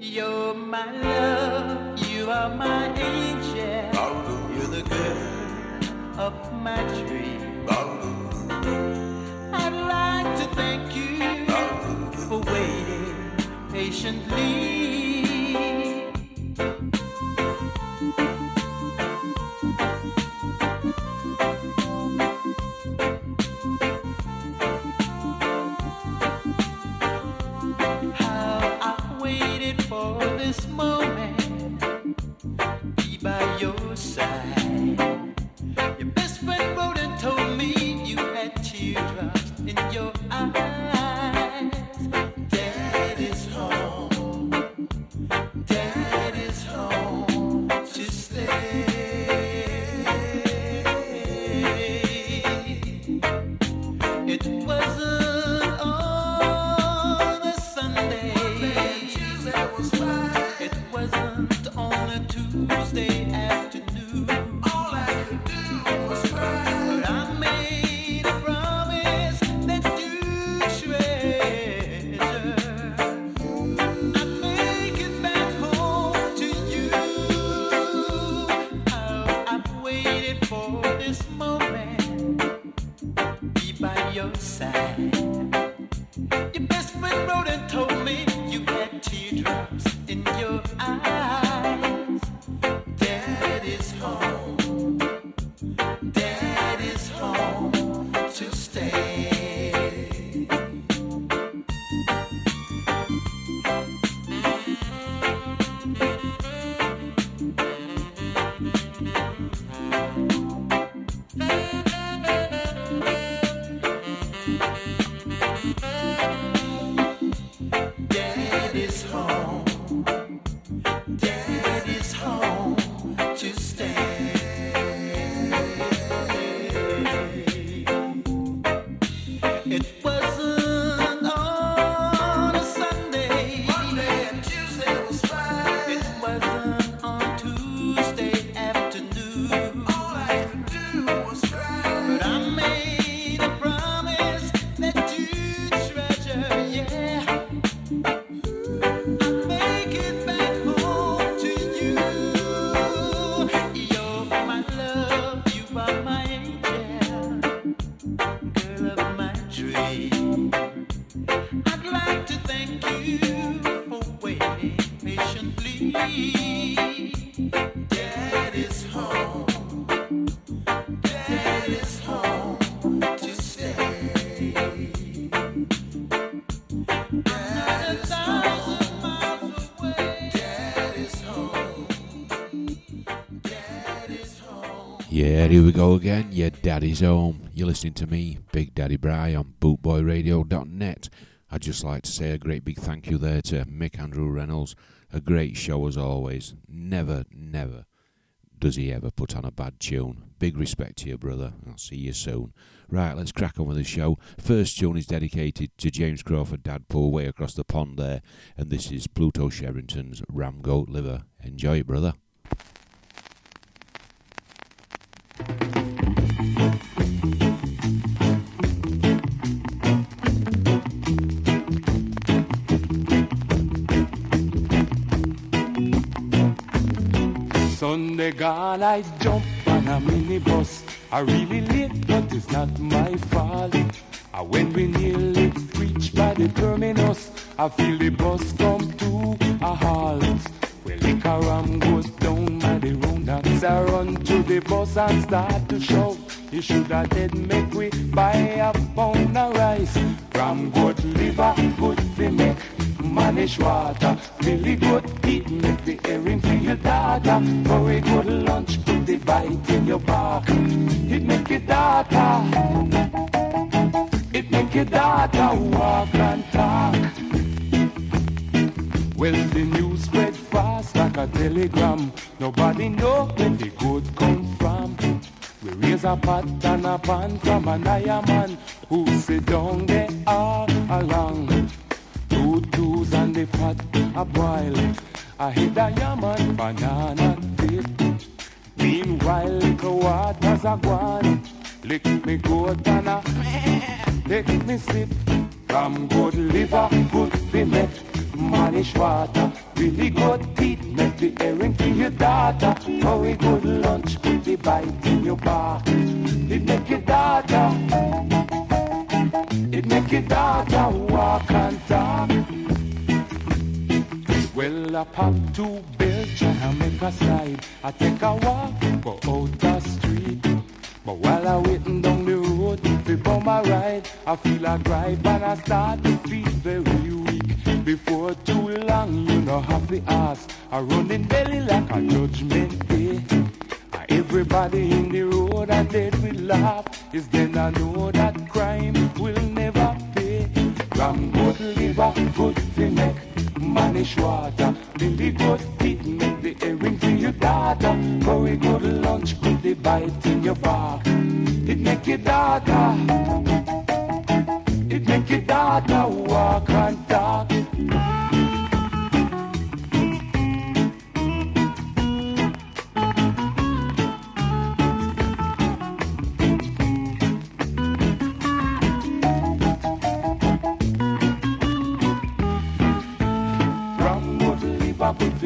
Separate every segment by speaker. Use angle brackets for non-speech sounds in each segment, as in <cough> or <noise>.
Speaker 1: You're my love, you are my angel. You're the girl of my dream. I'd like to thank you for waiting patiently. Yeah,
Speaker 2: here we go again. Your daddy's home. You're listening to me, Big Daddy Bry, on bootboyradio.net. I'd just like to say a great big thank you there to Mick Andrew Reynolds. A great show as always. Never, never does he ever put on a bad tune. Big respect to you, brother. I'll see you soon. Right, let's crack on with the show. First tune is dedicated to James Crawford Dadpool way across the pond there, and this is Pluto Shervington's Ram Goat Liver. Enjoy it, brother.
Speaker 3: Gone, I jump on a minibus. I really late, but it's not my fault. And when we nearly reach by the terminus, I feel the bus come to a halt. Well, the caram goes down by the roundabouts. I run to the bus and start to shout. You should have dead make we buy a pound of rice. From good liver, good to make manish water. Really good eat, make the herring for your daughter. For a good lunch, put the bite in your back. It make your daughter. It make your daughter walk and talk. Well, the news spread fast like a telegram. Nobody know where the good come from. We raise a pot and a pan from an iron man who sit down there all along. The pot a boil. I hit a yaman banana dip. Meanwhile, little waters are gone. Lick me good and a me sip. From good liver, good fillet, manish water. Really good teeth make the earring to your daughter. Very good lunch put the bite in your bar. It make your daughter. It make your daughter walk and talk. Well, I pop to Belgium and make a slide. I take a walk, go out the street. But while I waiting down the road, before my ride, I feel a gripe and I start to feel very weak. Before too long, you know have the ass. I running belly like a judgment day. Everybody in the road and dead will laugh. Is then I know that crime will never pay. Ram good liver, good to make manish water. Billy good teeth make the earring for your daughter. Curry good lunch, put the bite in your bark. It make your daughter. It make your daughter walk and talk.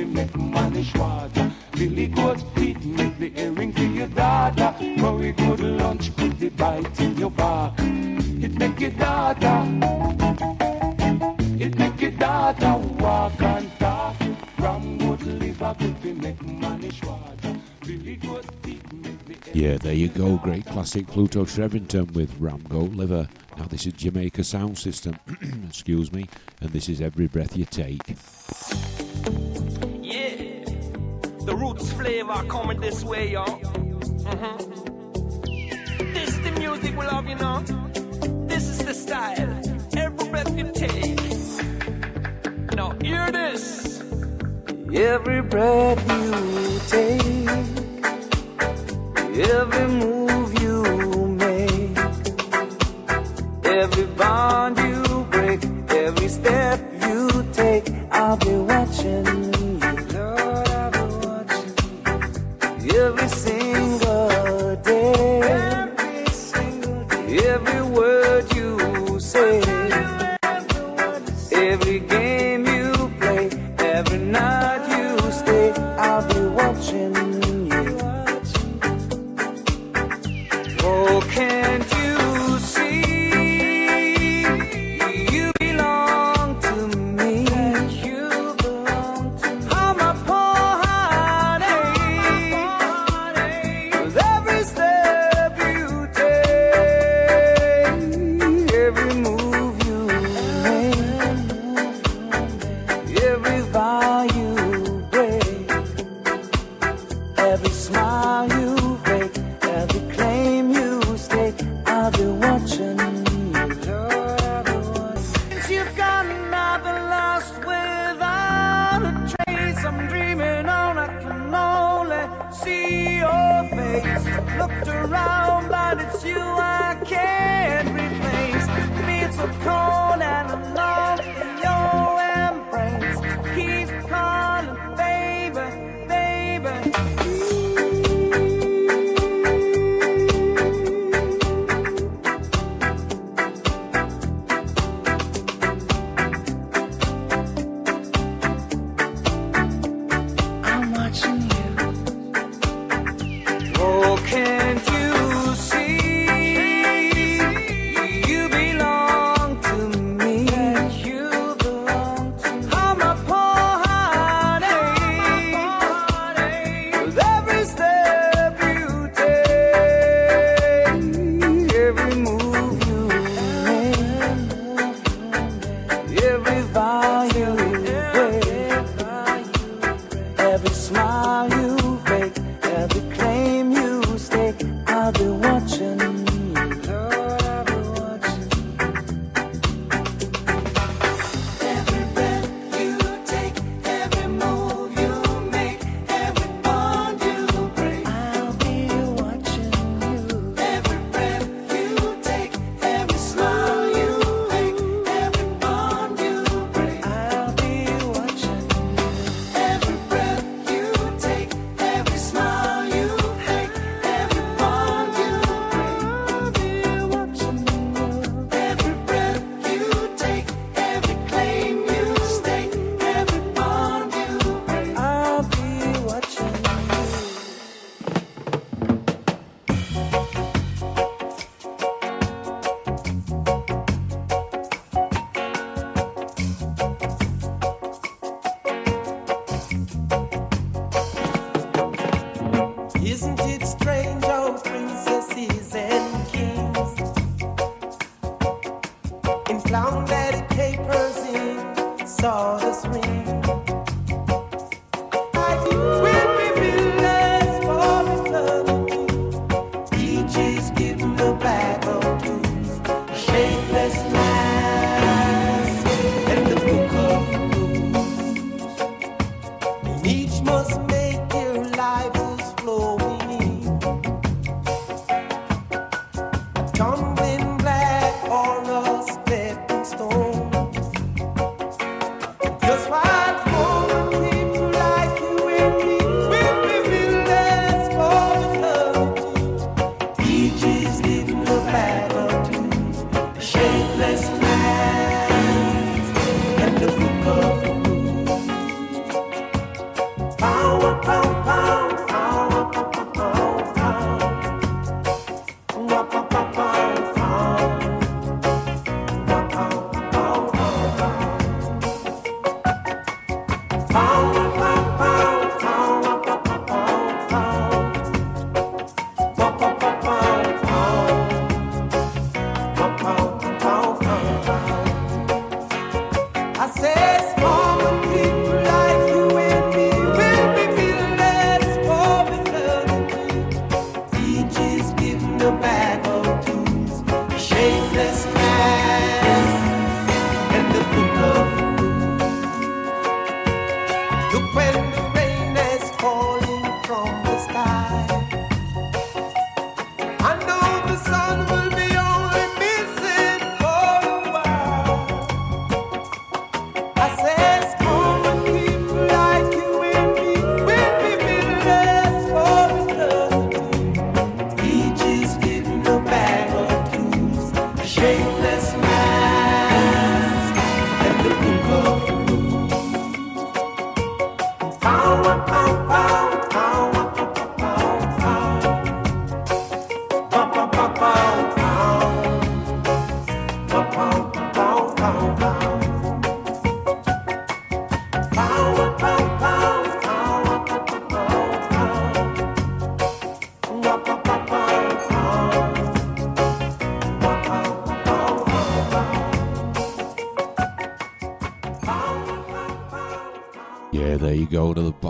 Speaker 3: Billy make the earring for your. Curry good lunch, put the bite in your bark. It make your. It make your walk and talk. Good liver, good make water. Billy the
Speaker 2: Yeah, there you go. Great classic Pluto Shervington with Ram Goat Liver. Now, this is Jamaica Sound System, <clears throat> excuse me, and this is Every Breath You Take.
Speaker 4: The roots flavor coming this way, yo. hmm This is the music we love, you know. This is the style. Every breath you take. Now hear this.
Speaker 5: Every breath you take, every move you make, every bond you break, every step you take, I'll be watching Every single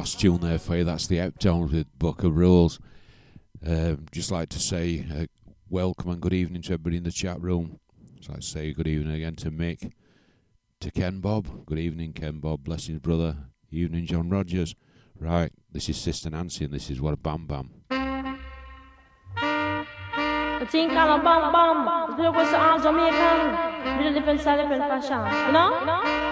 Speaker 2: boss tune there for you. That's the Heptones with Book of Rules. Um, just like to say uh, welcome and good evening to everybody in the chat room. Just like to say good evening again to Mick, to Ken Bob. Good evening, Ken Bob. Blessings, brother. Evening, John Rogers. Right, this is Sister Nancy, and this is What a Bam Bam.
Speaker 6: The thing called a bam bam. The was all Jamaican. With a different different fashion. You know? Tell me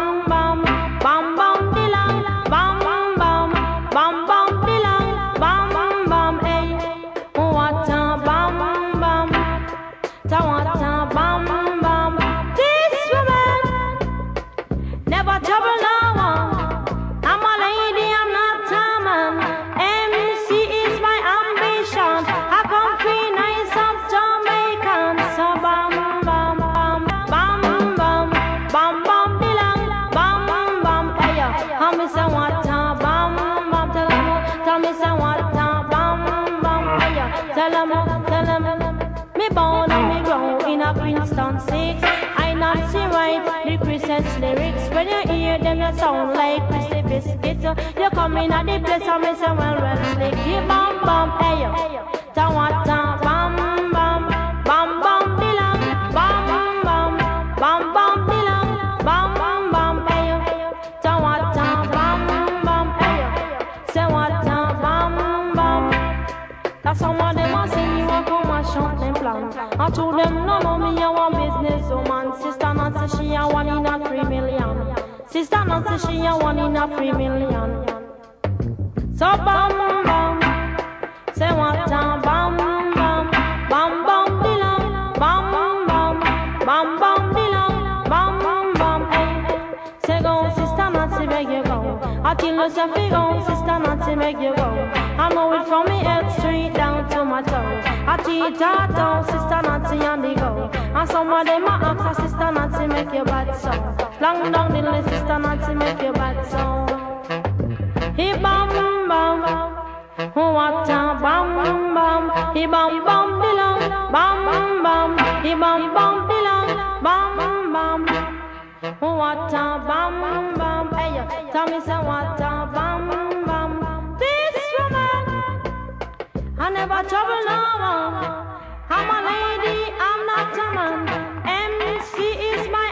Speaker 6: You come in at the place and me say well well slick Sister she a one in a three million. So bam bam, say what a bam bam, bam bam dilang, bam bam, bam bam dilang, bam bam hey. Say go sister Nancy make you go. I tell you say fi go sister Nancy make you go. I know it from me head straight down to my toe. I teach her sister Nancy on the go. And some of them a ask her sister Nancy make you bad so. Long down the list, sister Nancy make you bad so. He bam bam, oh, what a bam bam. He bam bam dilang, bam bam. He bam bam dilang, bam bam. Oh, what a bam bam. Hey, tell me say what a bam bam. This woman, I never trouble no one. I'm a lady, I'm not a man. MC is my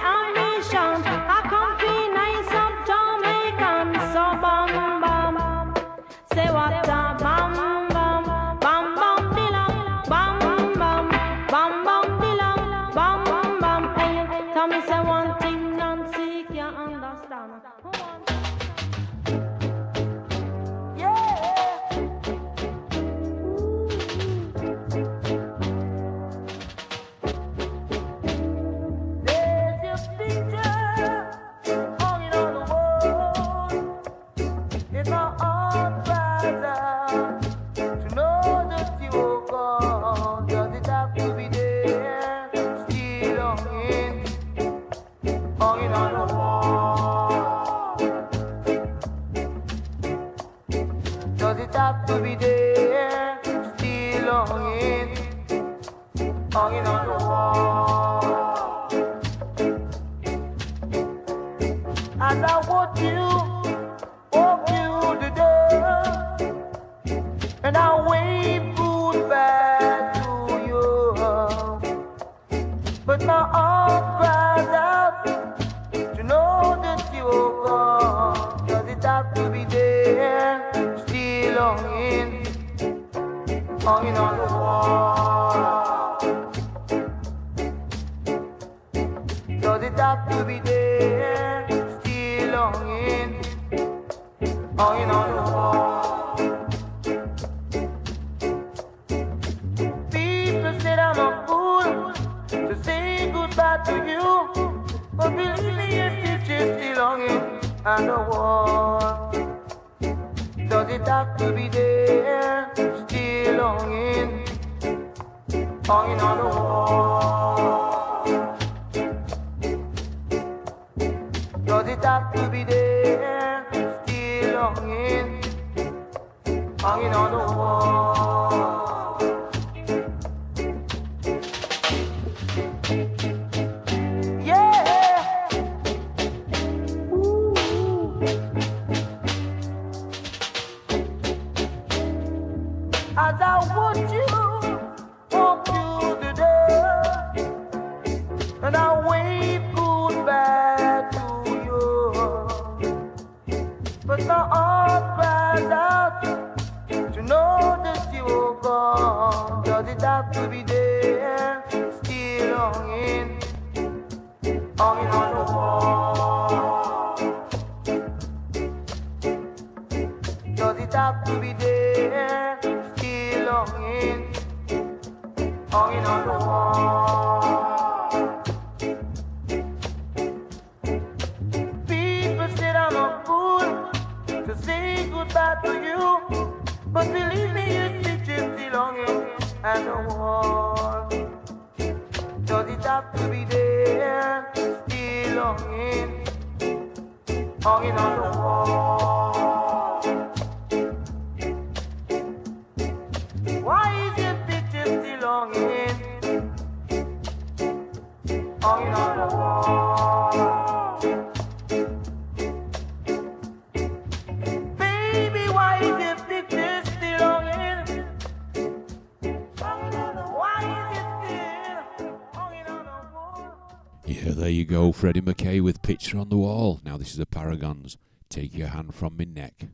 Speaker 1: Freddie McKay with Picture on the Wall. Now, this is the Paragons. Take your hand from me neck.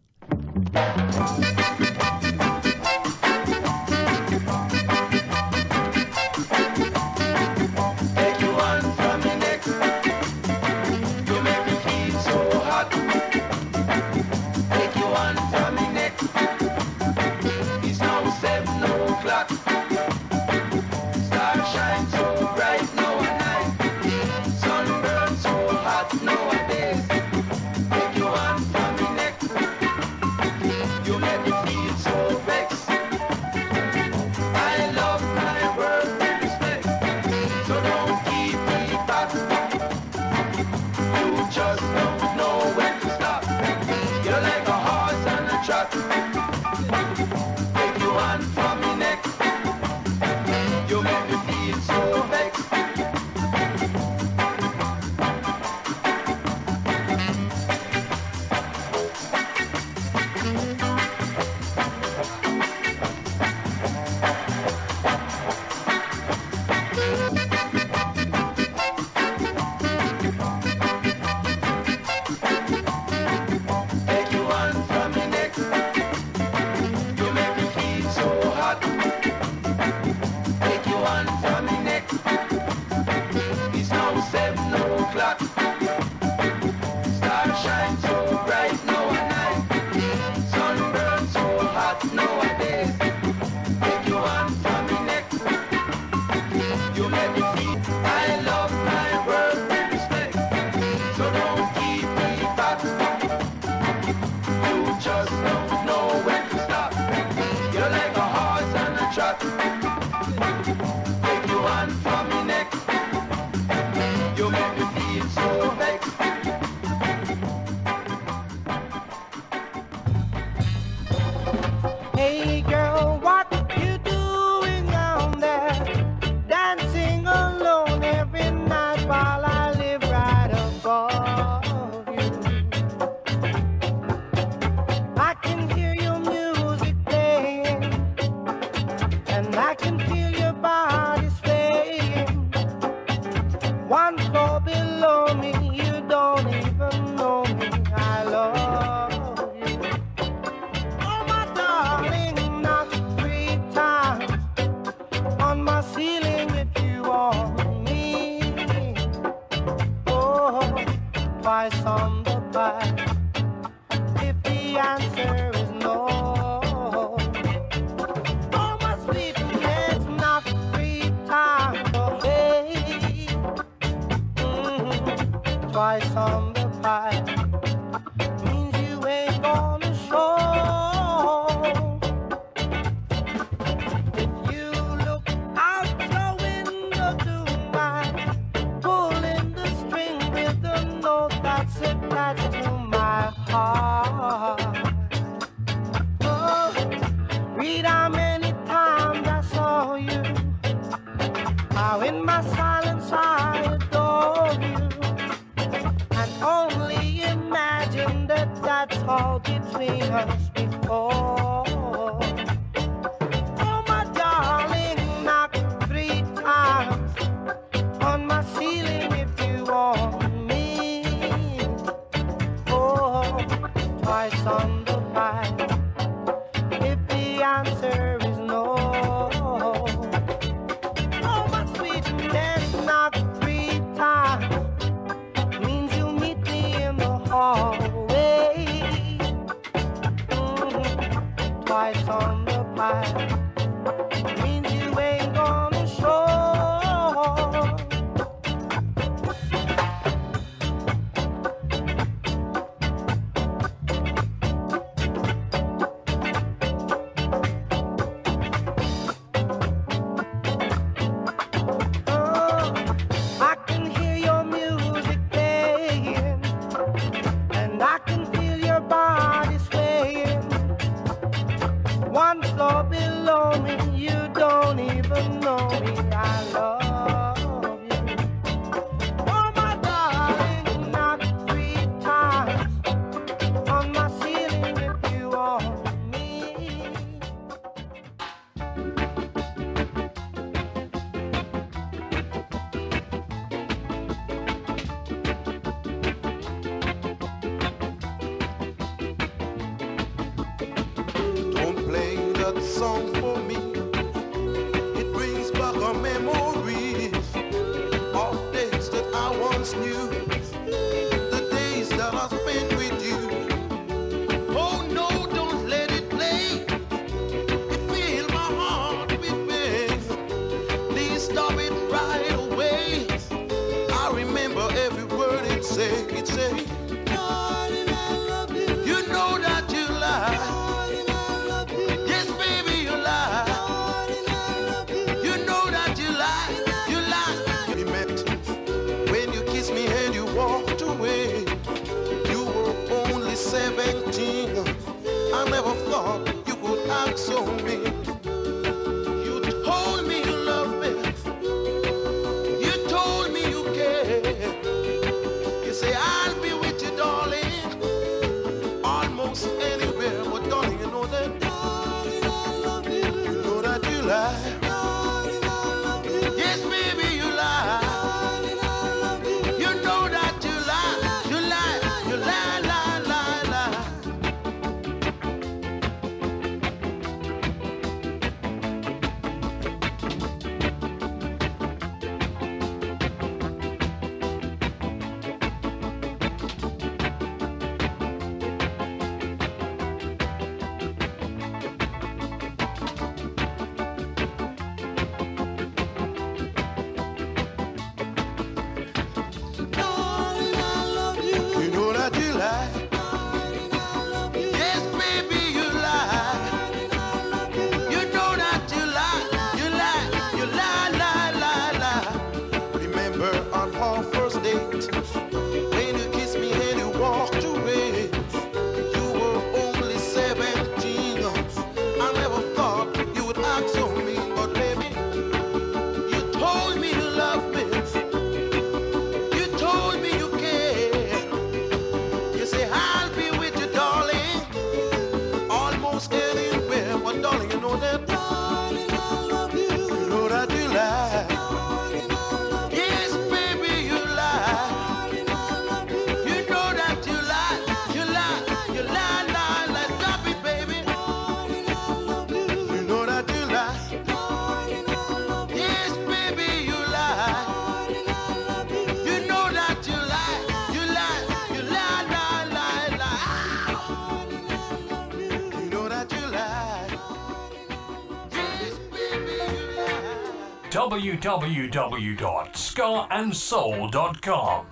Speaker 7: www.scarandsoul.com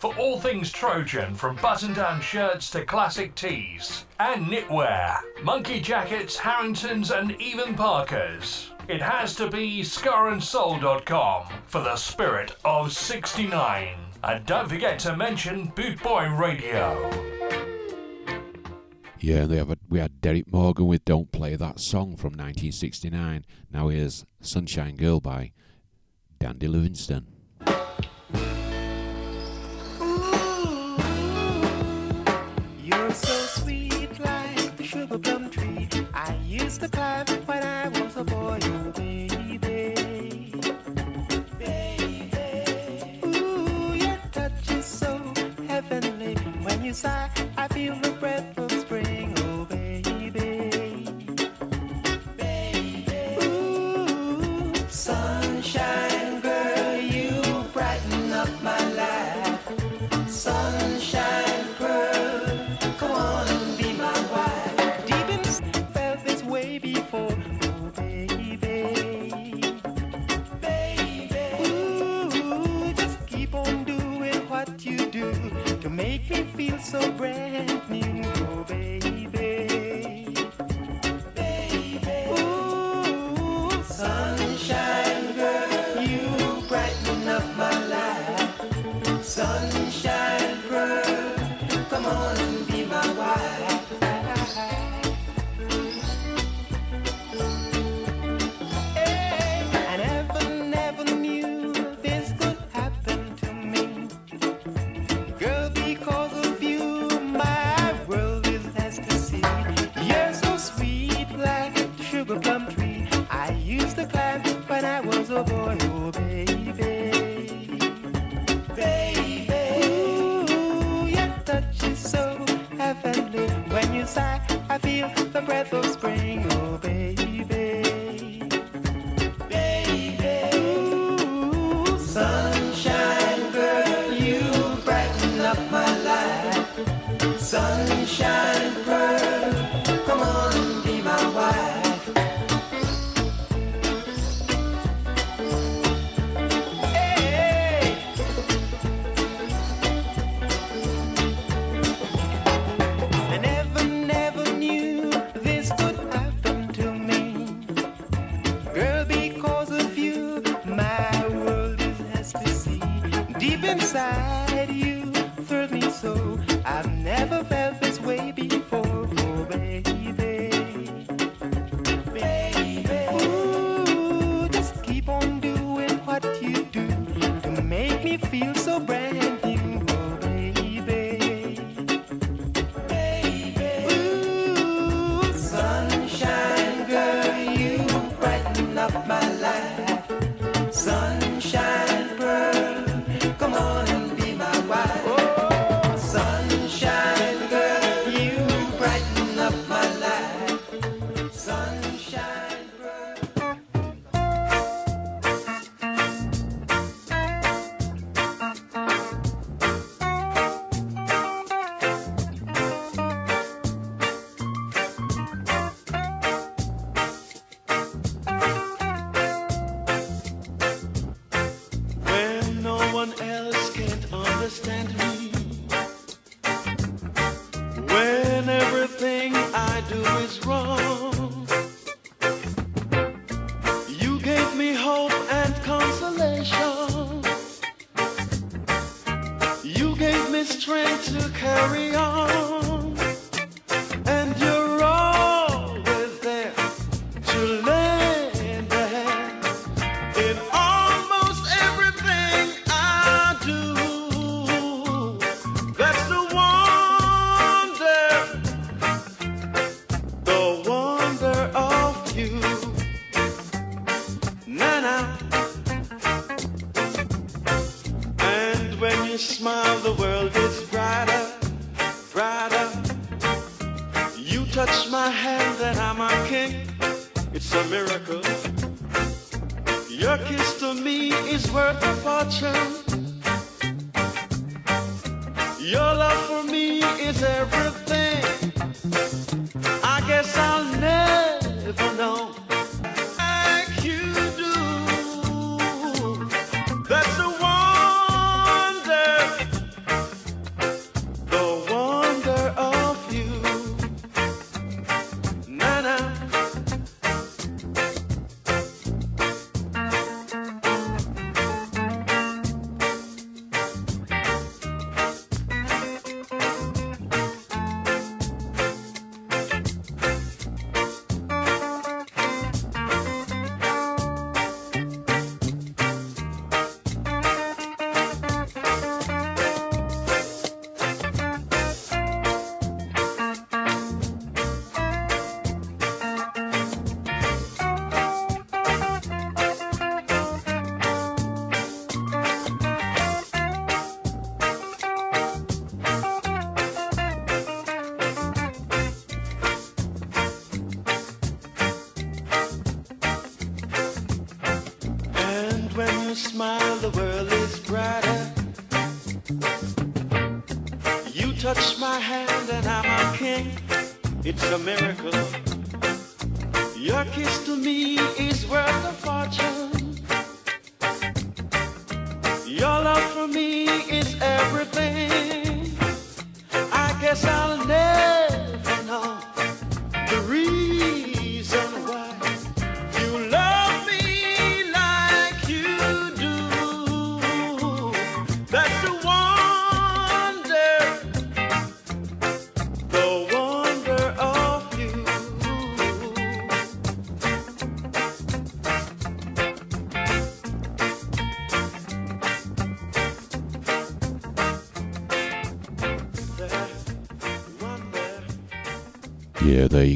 Speaker 7: for all things Trojan, from button down shirts to classic tees and knitwear, monkey jackets, Harringtons, and even Parkers. It has to be scarandsoul.com for the spirit of 69. And don't forget to mention Boot Boy Radio.
Speaker 2: Yeah, and they have a, we had Derrick Morgan with Don't Play That Song from 1969. Now here's Sunshine Girl by Dandy
Speaker 8: Livingstone. Ooh, you're so sweet like a sugar plum tree. I used to climb when I was a boy, oh baby. Baby. Ooh, your touch is so heavenly when you sigh.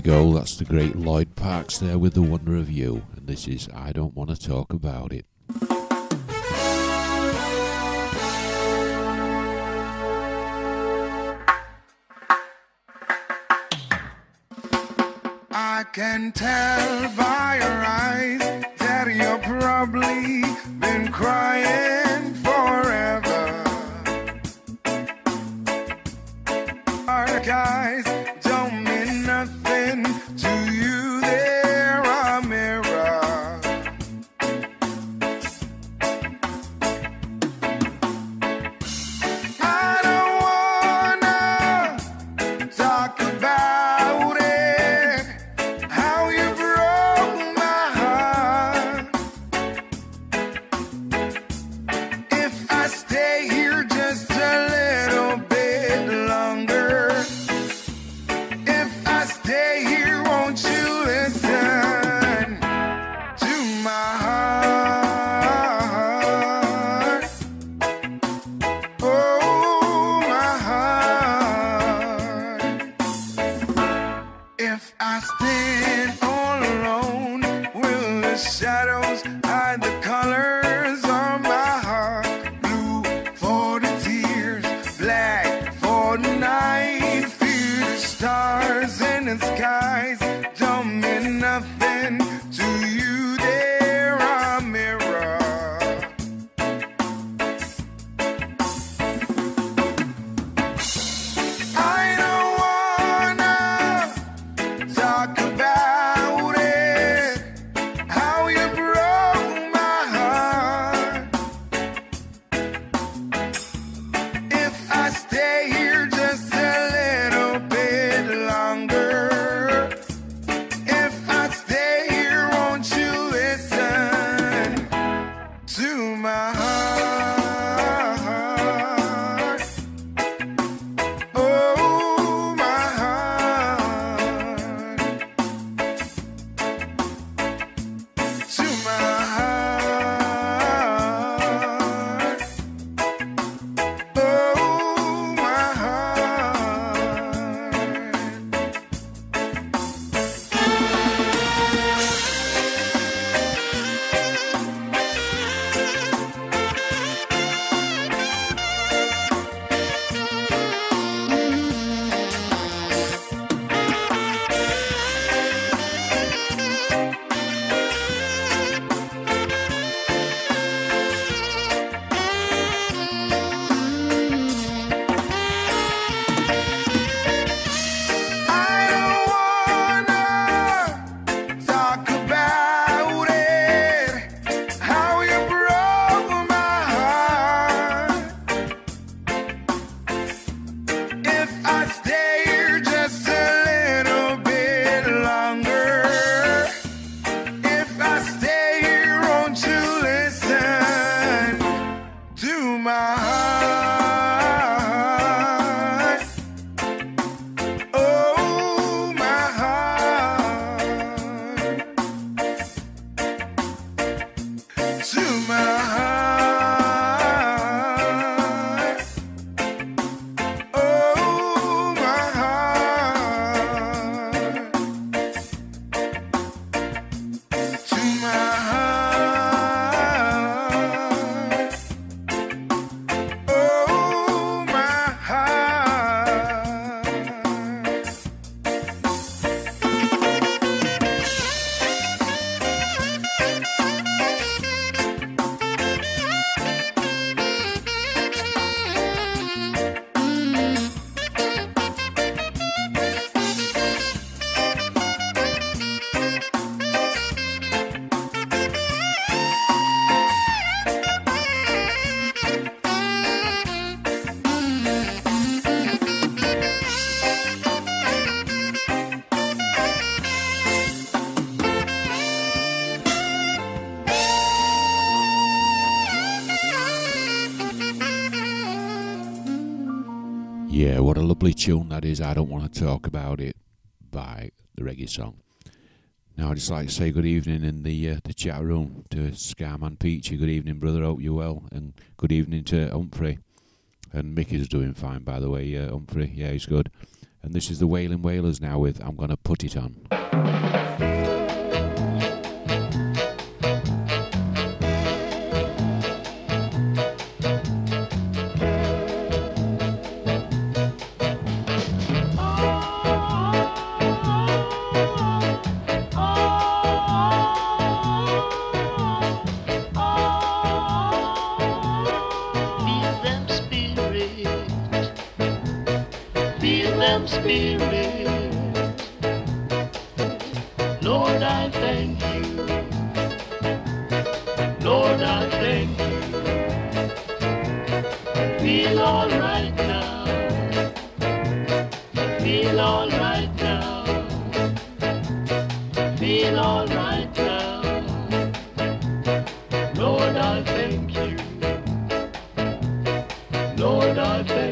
Speaker 2: go, that's the great Lloyd Parks there with The Wonder of You, and this is I Don't Want to Talk About It.
Speaker 9: I can tell.
Speaker 10: lovely tune that is I Don't Want to Talk About It by the reggae song. Now I'd just like to say good evening in the uh, the chat room to Scarman Peachy. Good evening, brother. Hope you're well. And good evening to Humphrey. And Mickey's doing fine, by the way, uh, Humphrey. Yeah, he's good. And this is the Wailing Wailers now with I'm Gonna Put It On.
Speaker 11: Lord, I thank you. Lord, I thank you.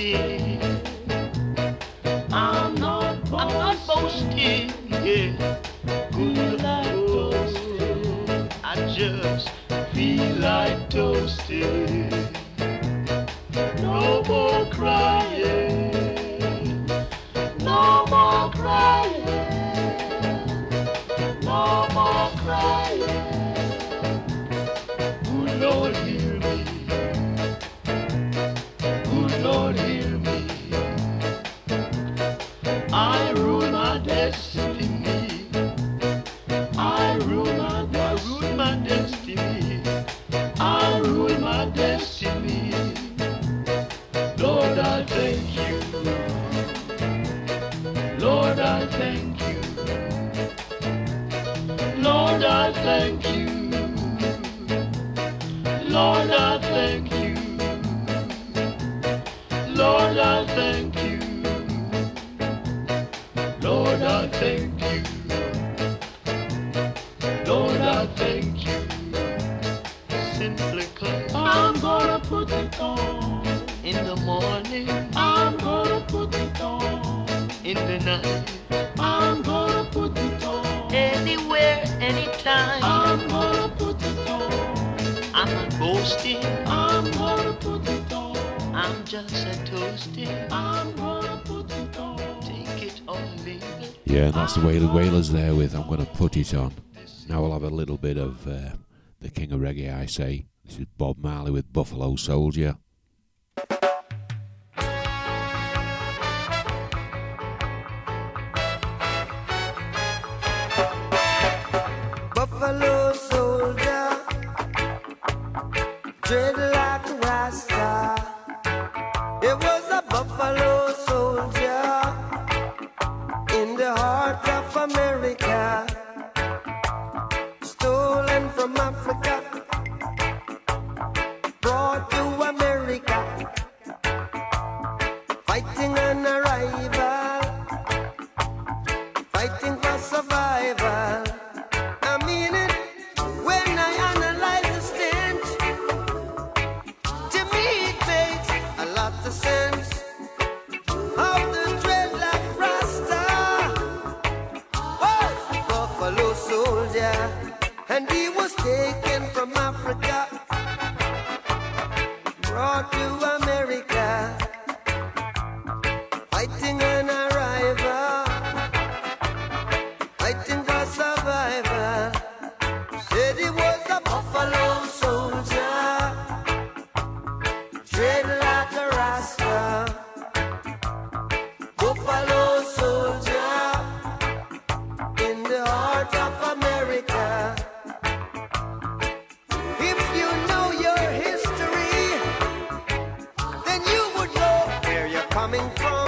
Speaker 10: see. that's the Wailers, Wailers there with I'm Gonna Put It On. Now we'll have a little bit of uh, the King of Reggae, I say. This is Bob Marley with Buffalo Soldier.
Speaker 12: coming from.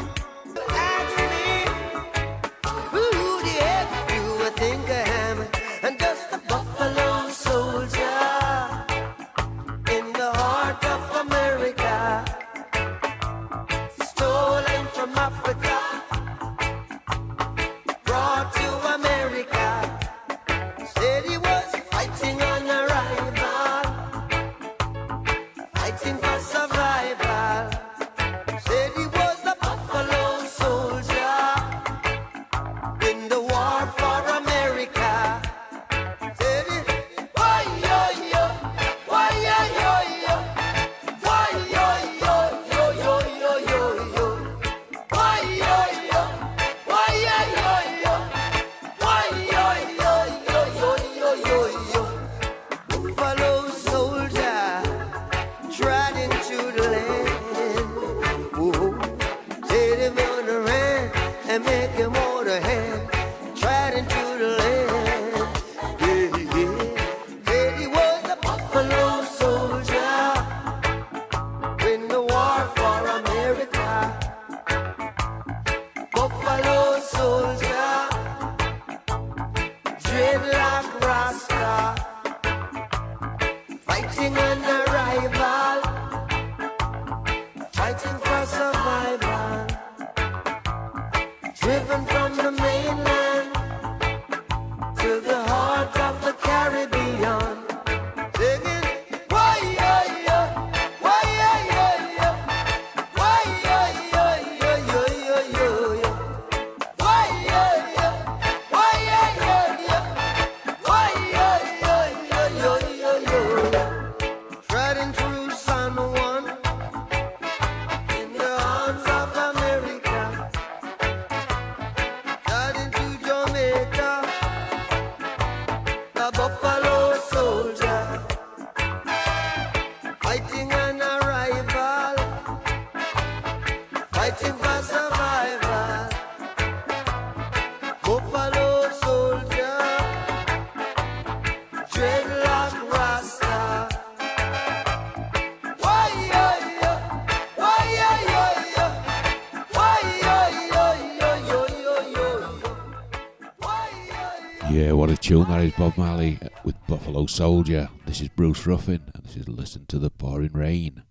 Speaker 1: is Bob Marley with Buffalo Soldier. This is Bruce Ruffin, and this is Listen to the Pouring Rain.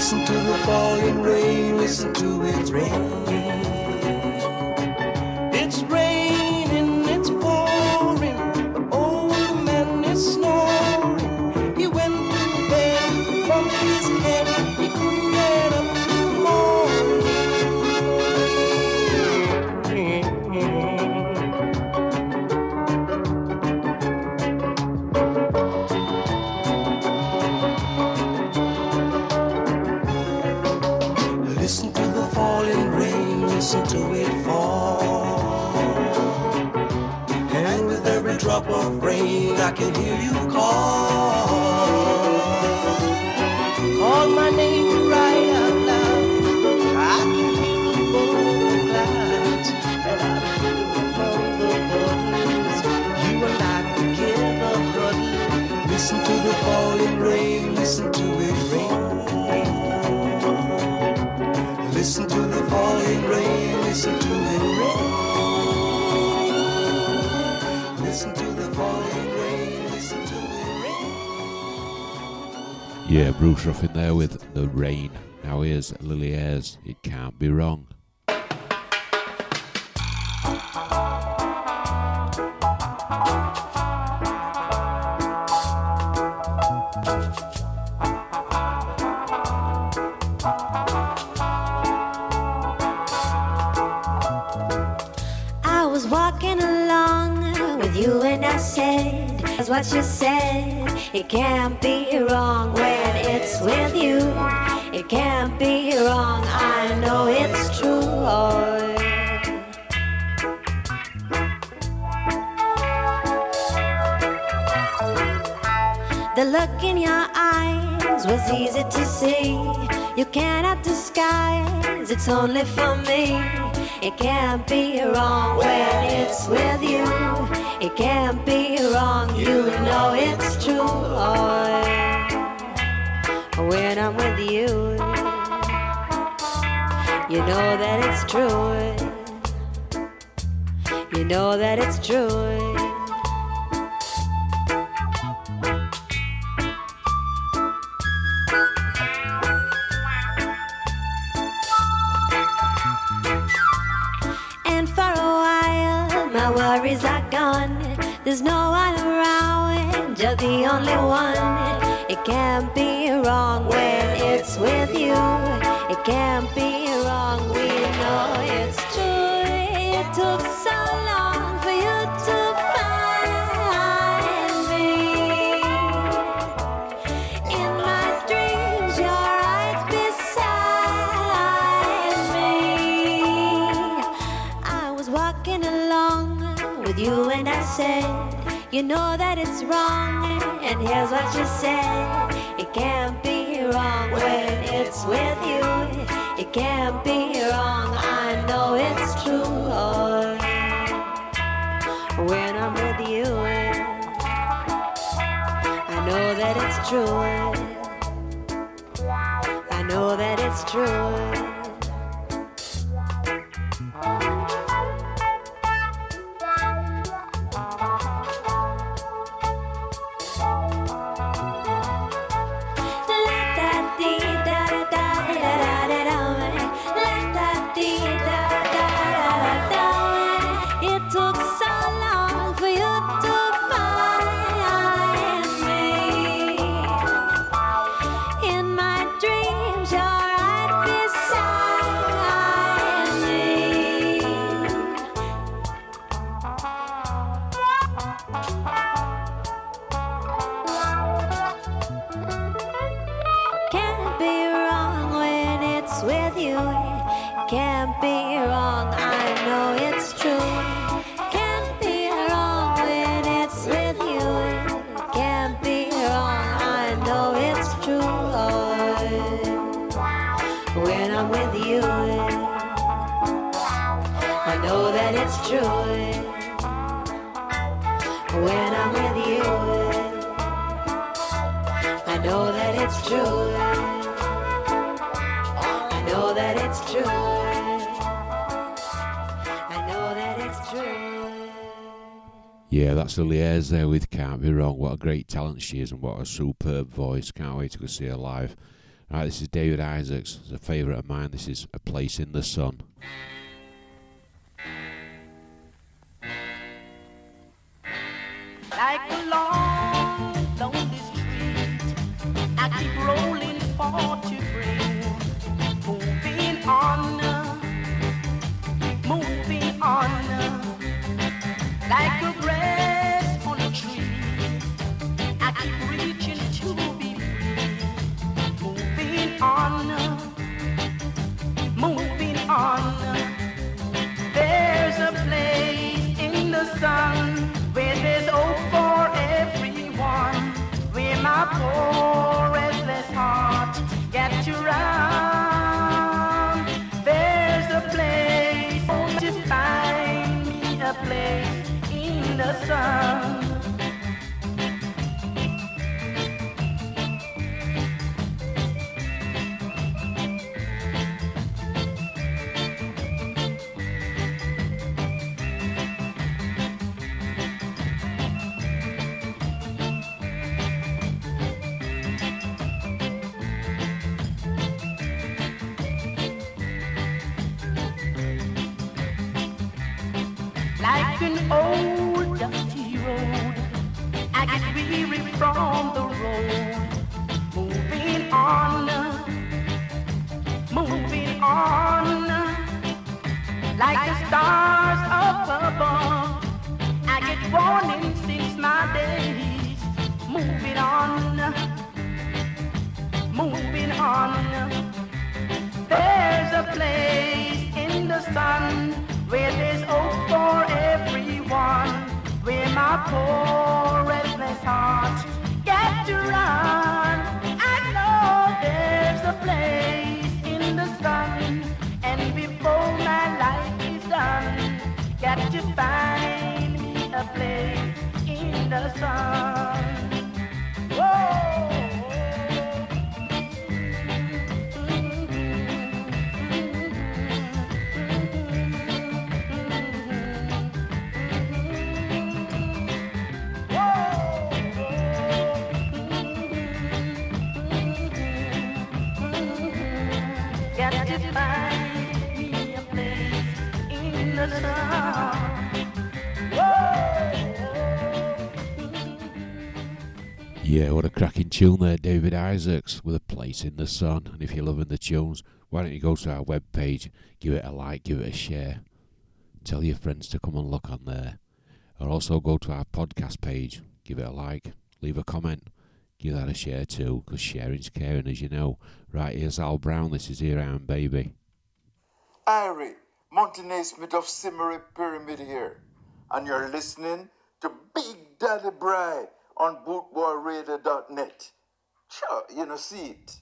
Speaker 13: Listen to the falling rain, listen to it rain.
Speaker 1: Bruce Ruffin there with The Rain. Now here's Lily Ayres, It Can't Be Wrong.
Speaker 14: it's only for me. It can't be wrong when it's with you. It can't be wrong, you know it's true. Oh, when I'm with you, you know that it's true. You know that it's true. What you said It can't be wrong when it's with
Speaker 2: Yeah, that's the Liers there with Can't Be Wrong. What a great talent she is and what a superb voice. Can't wait to go see her live. Right, this is David Isaacs. A favourite of mine. This is A Place in the Sun.
Speaker 15: Sun where there's hope for everyone. Where my poor restless heart gets to run. There's a place to find me a place in the sun. From the road. Moving on, moving on, like the stars up above. I get warning since my days. Moving on, moving on. There's a place in the sun where there's hope for everyone. Where my poor restless heart get to run. I know there's a place in the sun, and before my life is done, got to find me a place in the sun.
Speaker 2: Tune there, David Isaacs, with a place in the sun. And if you're loving the tunes, why don't you go to our webpage, give it a like, give it a share. Tell your friends to come and look on there. Or also go to our podcast page, give it a like, leave a comment, give that a share too, because sharing's caring, as you know. Right, here's Al Brown, this is Here I Am Baby.
Speaker 13: Irie, Montanese mid of Simmery Pyramid here, and you're listening to Big Daddy Bright on bootboyradio.net, Sure, you know, see it.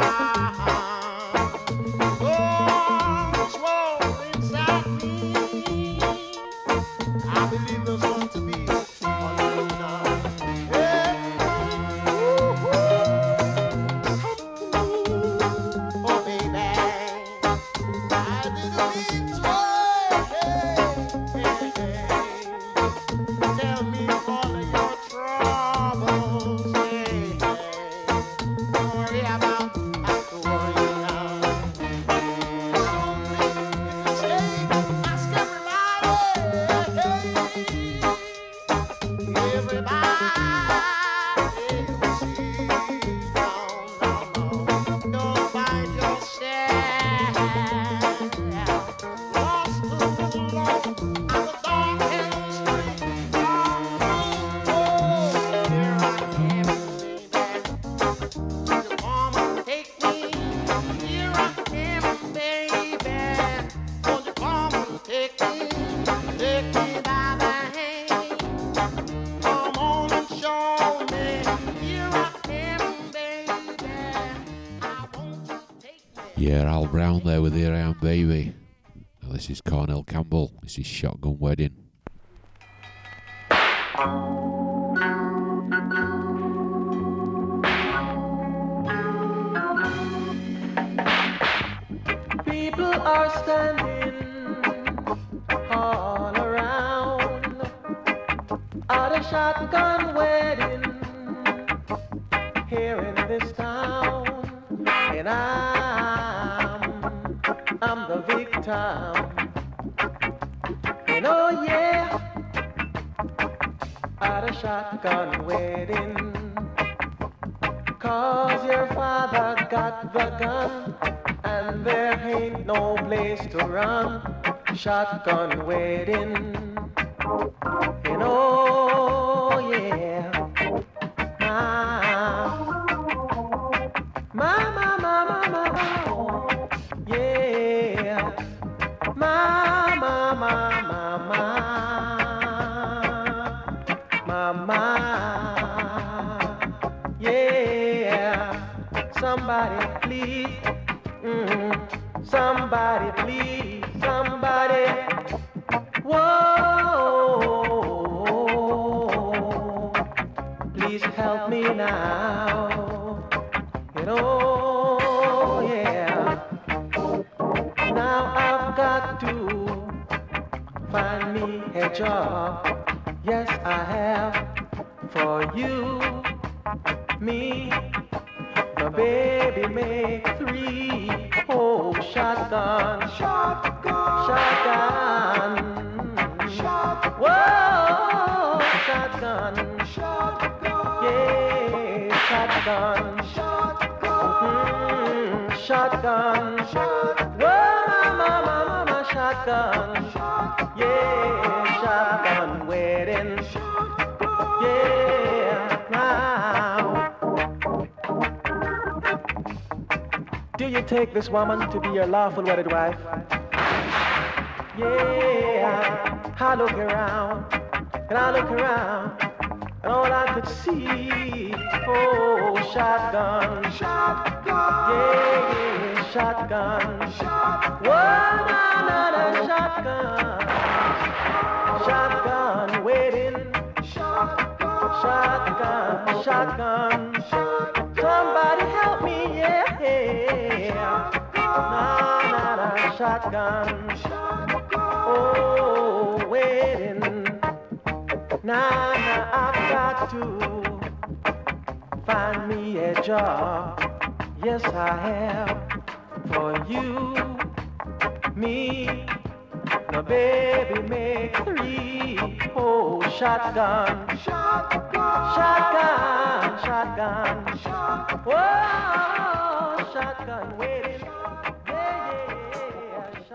Speaker 16: ah.
Speaker 2: Brown there with Here I Am Baby. Now this is Cornell Campbell. This is Shotgun Wedding.
Speaker 16: shotgun waiting. take this woman to be your lawful wedded wife. Yeah, I look around, and I look around, and all I could see, oh, shotgun, shotgun, yeah, shotgun, shotgun, na, na, na, shotgun, shotgun, waiting, shotgun, shotgun, shotgun, somebody help me, yeah. yeah na na na shotgun. Oh, waiting. Na na, I got to find me a job. Yes, I have for you, me. Baby, make three. Oh, shotgun, shotgun, shotgun, shotgun. Whoa, shotgun.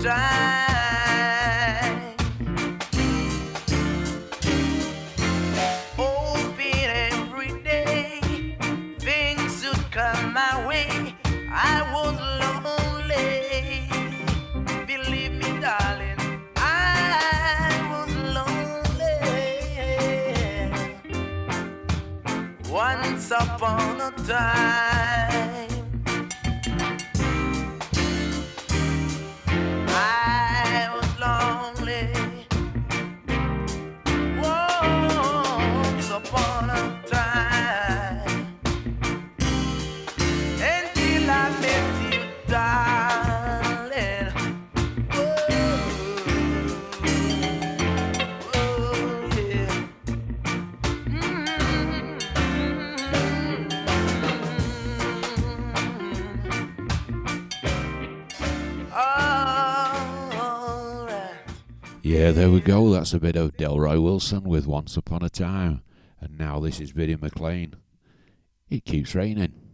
Speaker 16: stride. Yeah,
Speaker 2: there we go. That's a bit of Delroy Wilson with Once Upon a Time. And now this is Bitty McLean. It keeps raining.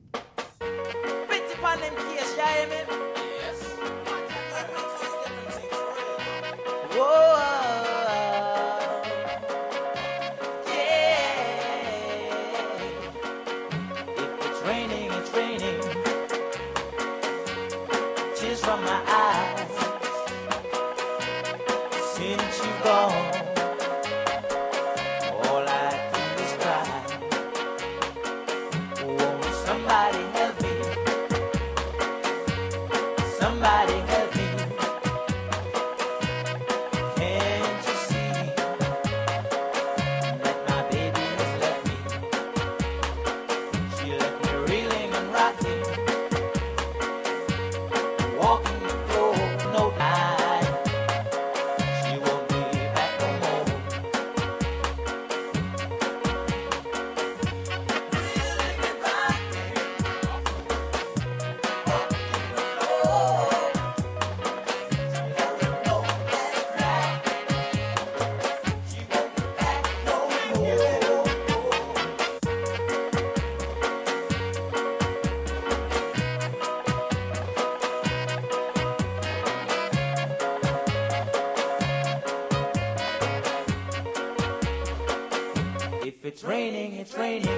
Speaker 17: Raining,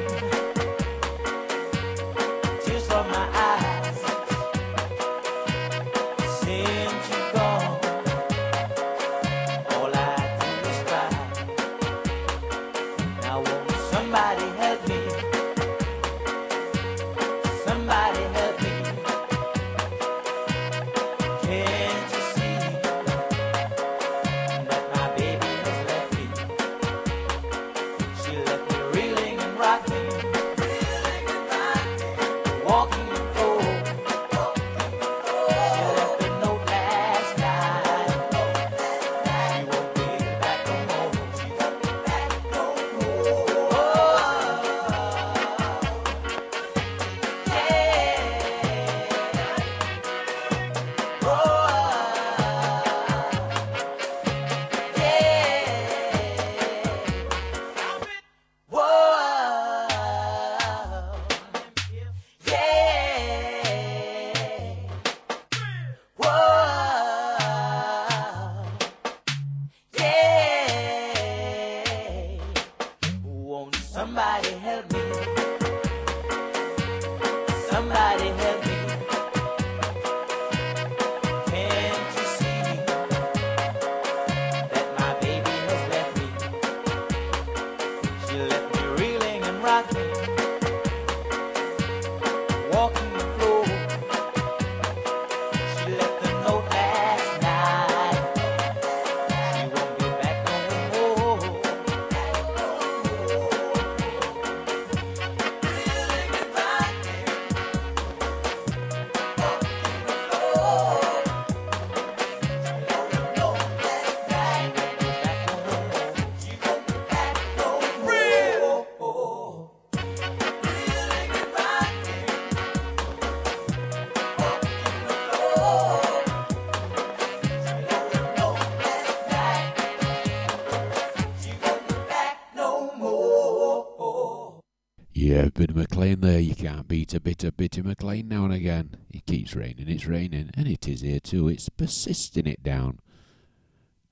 Speaker 2: Yeah, Bitty McLean there. You can't beat a bit of Bitty McLean now and again. It keeps raining, it's raining, and it is here too. It's persisting it down.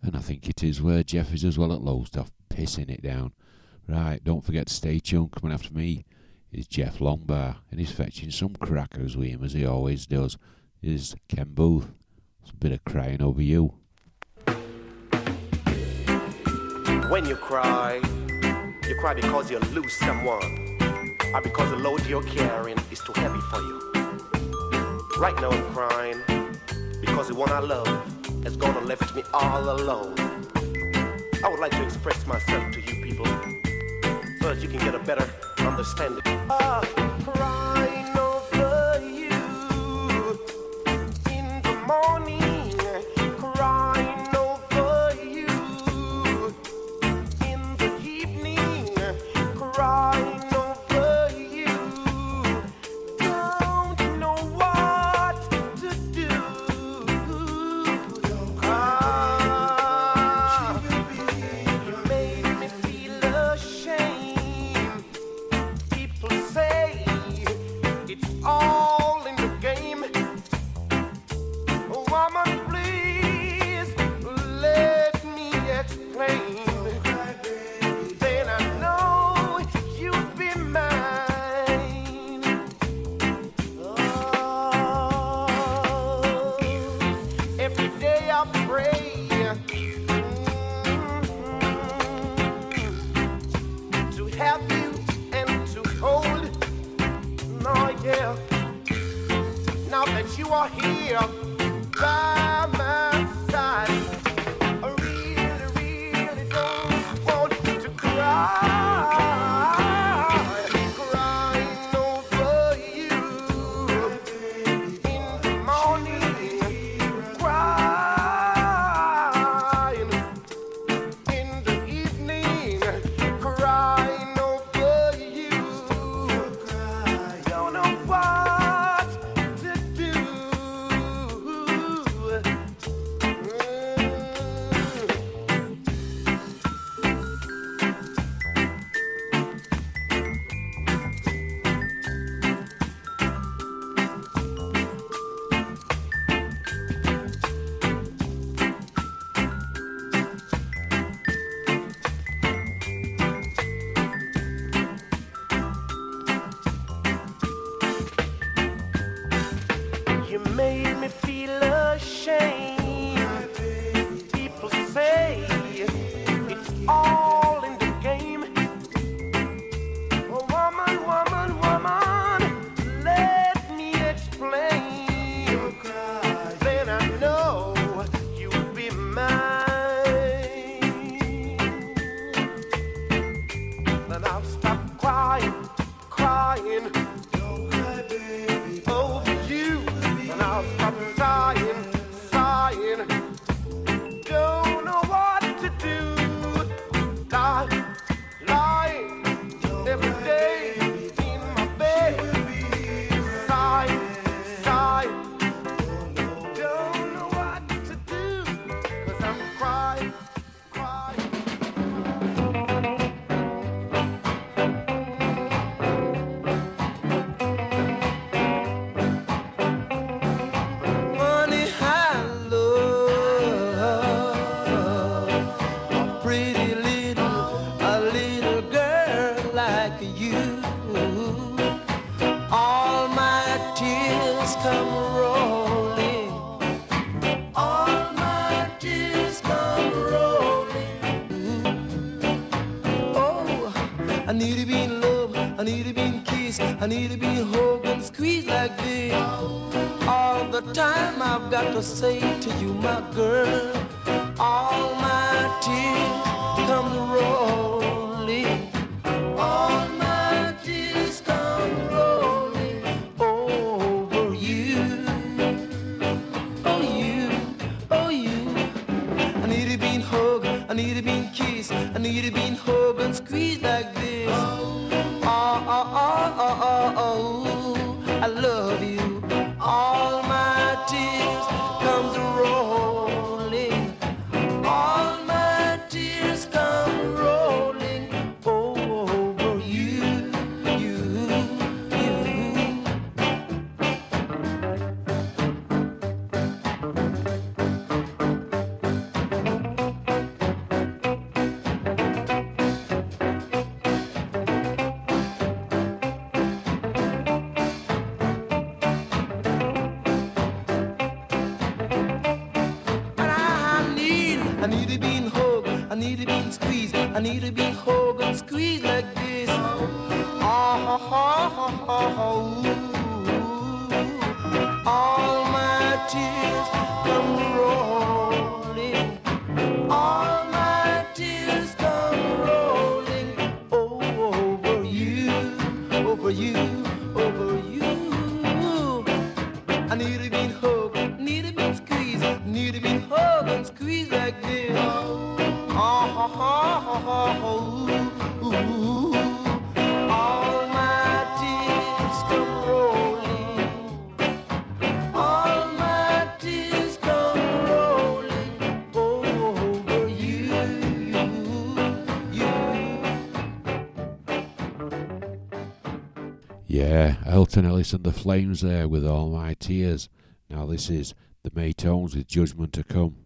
Speaker 2: And I think it is where Jeff is as well at Lowestoft, pissing it down. Right, don't forget to stay tuned. Coming after me is Jeff Longbar, and he's fetching some crackers with him as he always does. Is Ken Boothe. It's a bit of crying over you.
Speaker 13: When you cry, you cry because you lose someone are because the load you're carrying is too heavy for you. Right now I'm crying because the one I love has gone and left me all alone. I would like to express myself to you people so that you can get a better understanding. Ah, crying. say
Speaker 18: Ellis and the Flames there with All My Tears. Now this is the Maytones with Judgment to Come.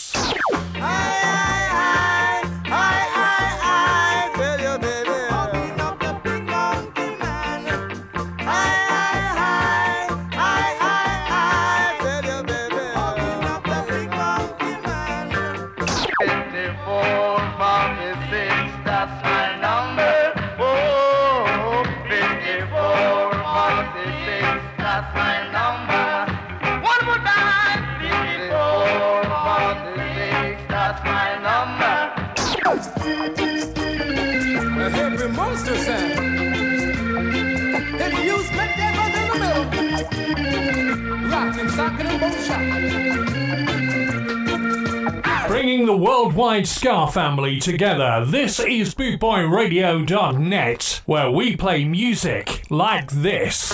Speaker 7: Worldwide Ska family together, this is bootboyradio.net, where we play music like this.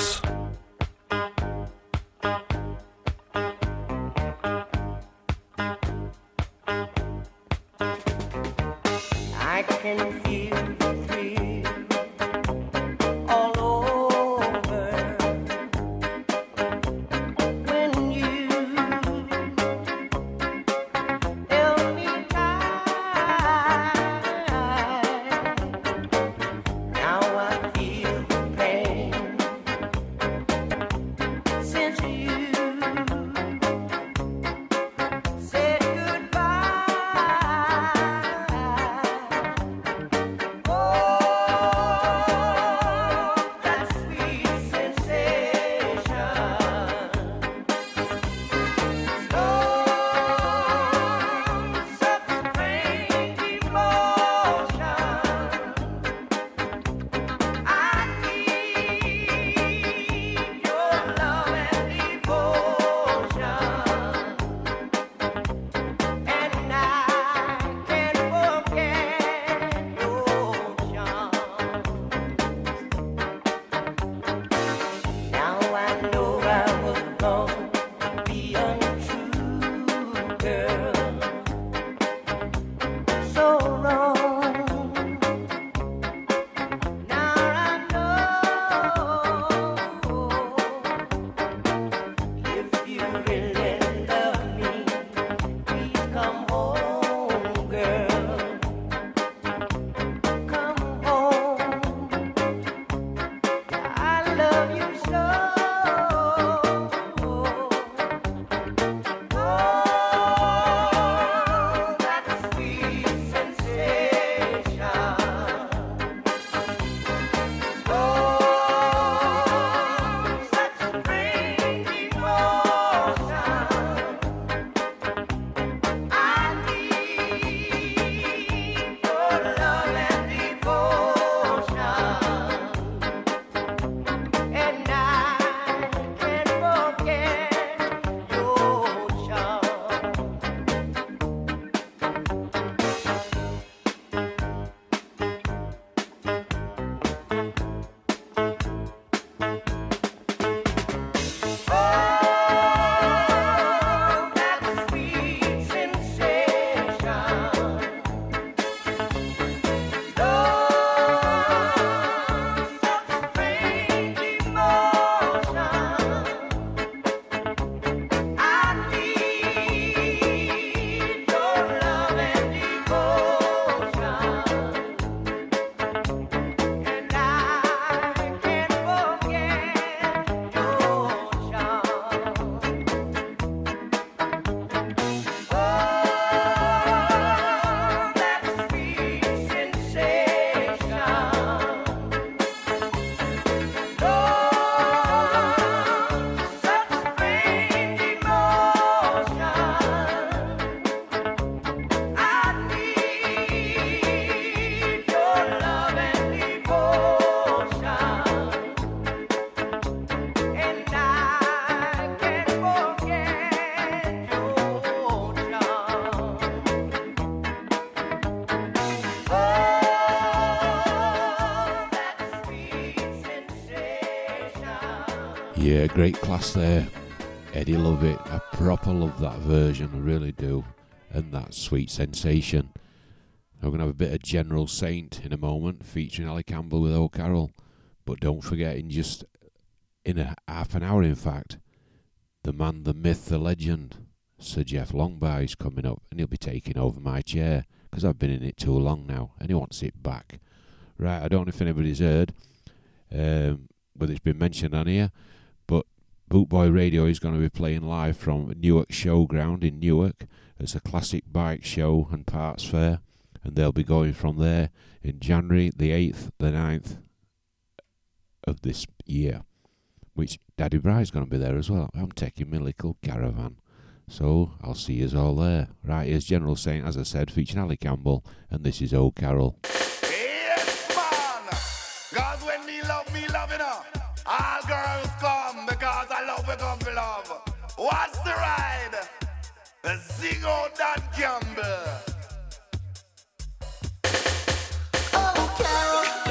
Speaker 2: Yeah, great class there. Eddie love it. I proper love that version, I really do. And that sweet sensation. I'm going to have a bit of General Saint in a moment, featuring Ali Campbell with O'Carroll. But don't forget, in just in a half an hour, in fact, the man, the myth, the legend, Sir Jeff Longby is coming up, and he'll be taking over my chair because I've been in it too long now, and he wants it back. Right, I don't know if anybody's heard, um, whether it's been mentioned on here, Bootboy Radio is going to be playing live from Newark Showground in Newark. It's a classic bike show and parts fair, and they'll be going from there in January the 8th, the 9th of this year, which Daddy Bry's going to be there as well. I'm taking my little caravan. So I'll see you all there. Right, here's General Saint, as I said, featuring Ali Campbell, and this is Old Carol.
Speaker 19: Yes, man. When me love, me you know. All girls come Sing out Dan Campbell.
Speaker 9: Oh, Carol,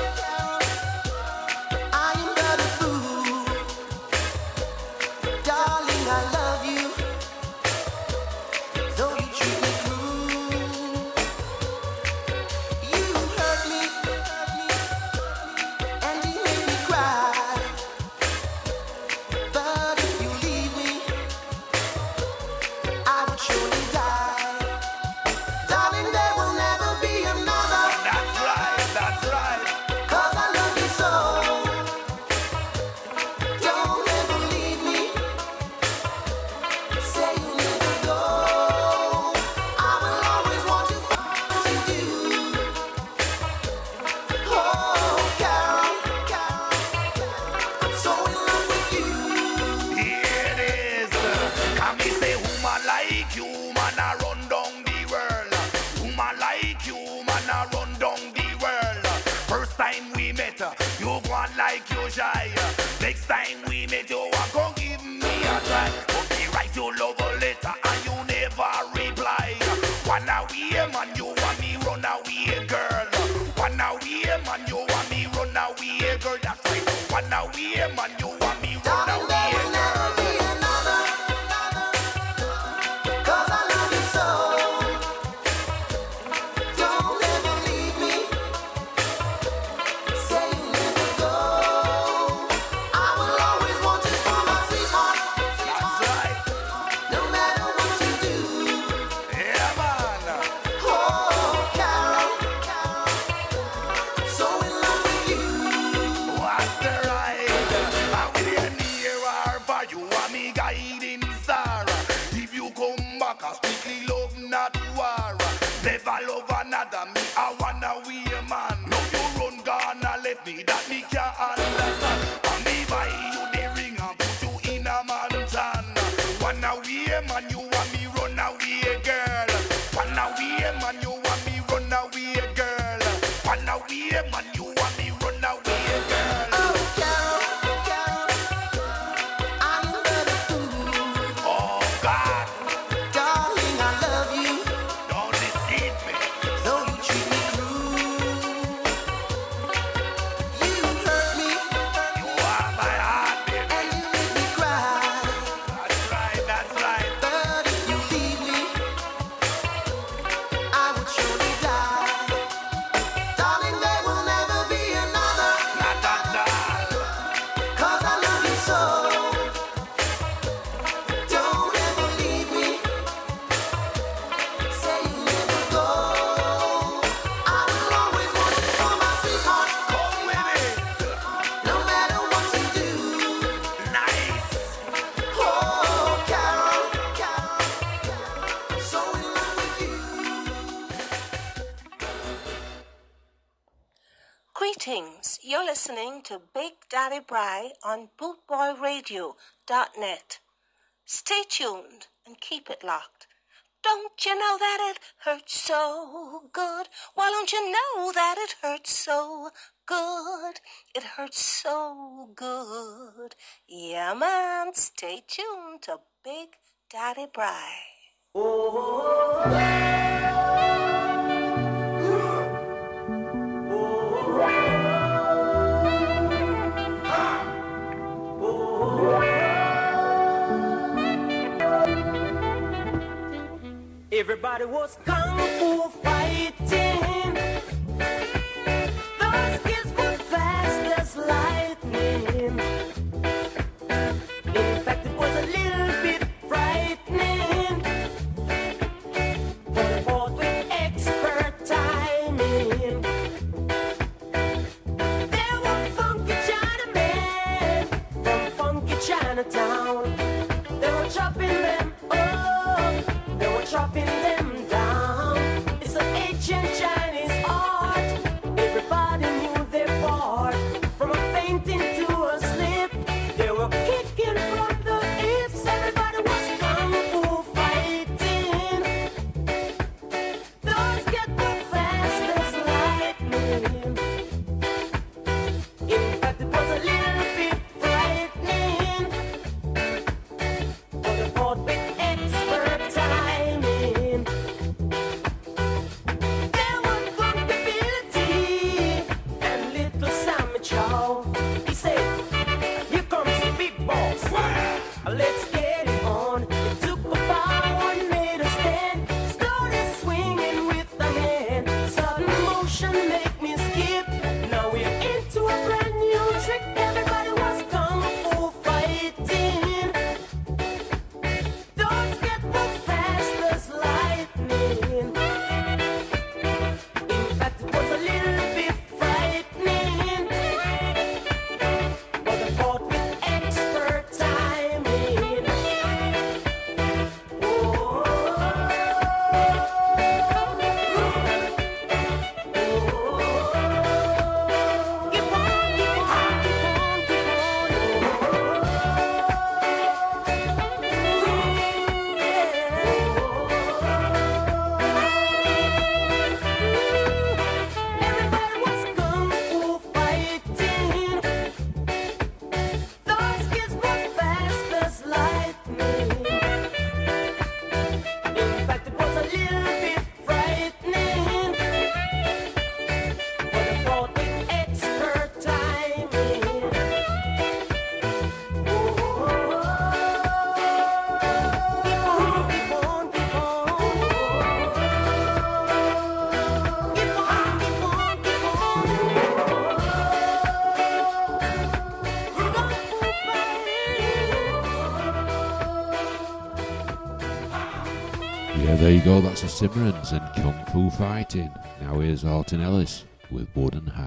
Speaker 20: Greetings. You're listening to Big Daddy Bry on bootboyradio.net. Stay tuned and keep it locked. Don't you know that it hurts so good? Why don't you know that it hurts so good? It hurts so good. Yeah, man. Stay tuned to Big Daddy Bry.
Speaker 9: Oh,
Speaker 21: oh, oh, oh. Everybody was kung fu fighting. Those kids were fast as lightning. In fact, it was a little.
Speaker 2: That's the Simmerins and Kung Fu Fighting. Now here's Alton Ellis with Wooden
Speaker 22: High.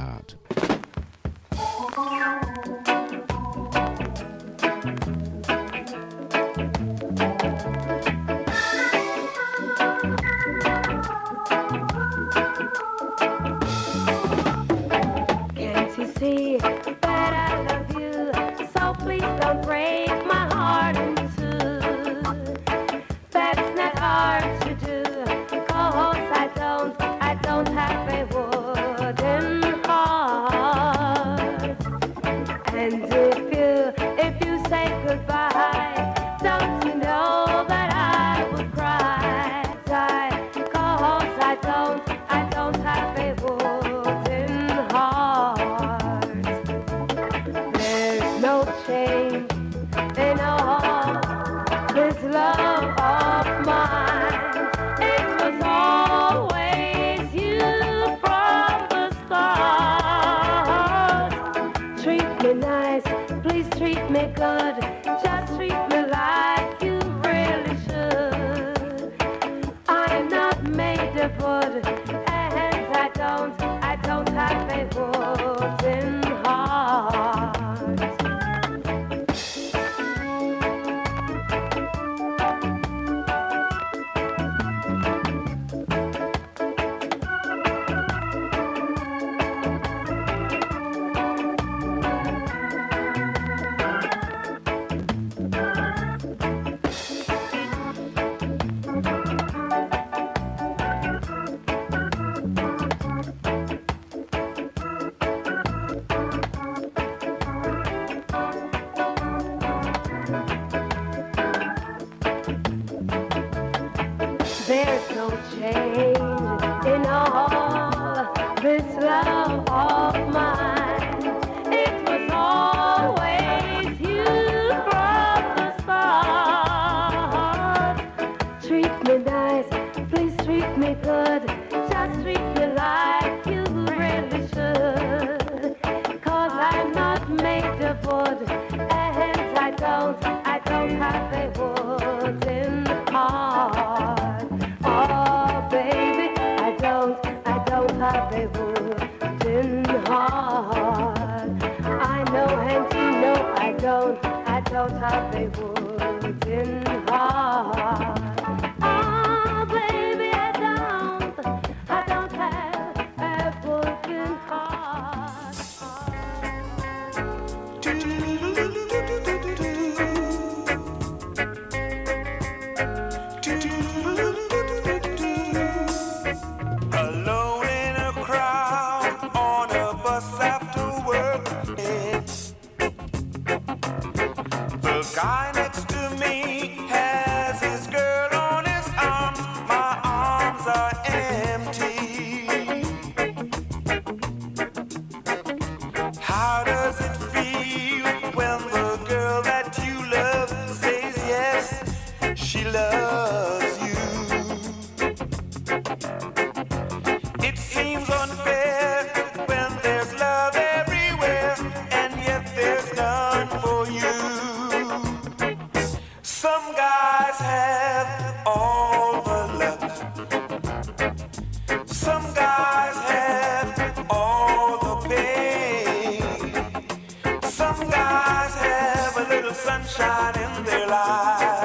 Speaker 22: sunshine in their lives.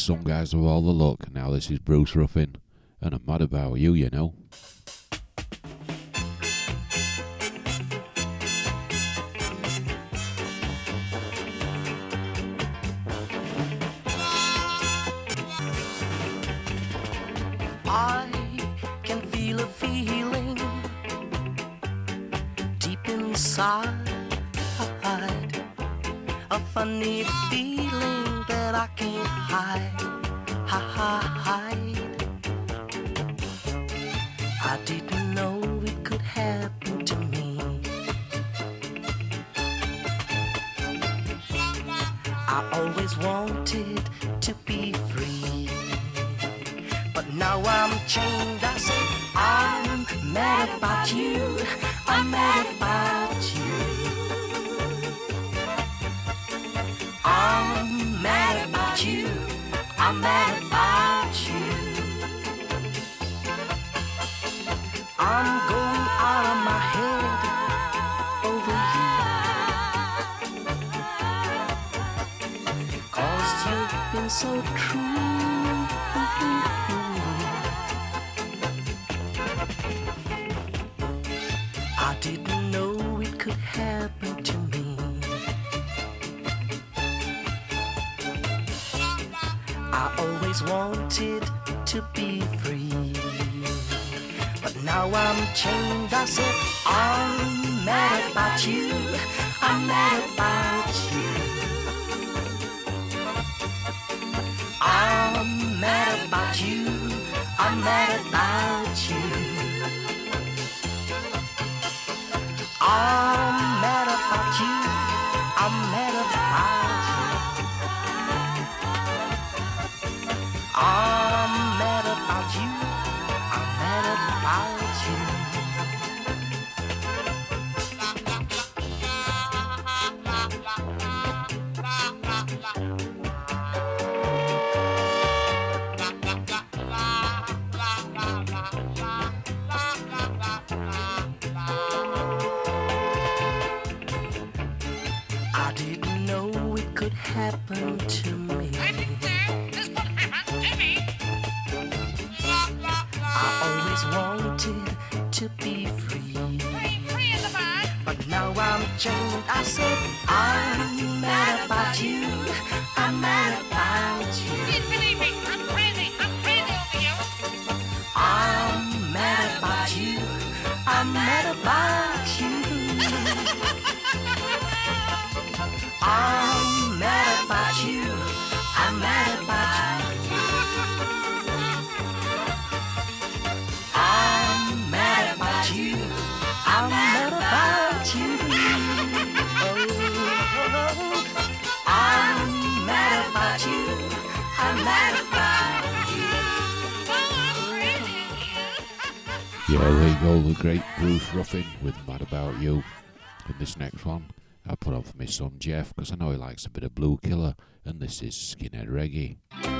Speaker 22: some guys have all the luck.
Speaker 20: Now this is Bruce Ruffin, and I'm mad about you, you know.
Speaker 17: Yeah, there you go, the great Bruce Ruffin with Mad About You. And this next one I put on for my son Jeff because I know he likes a bit of Blue Killer, and this is Skinhead Reggae.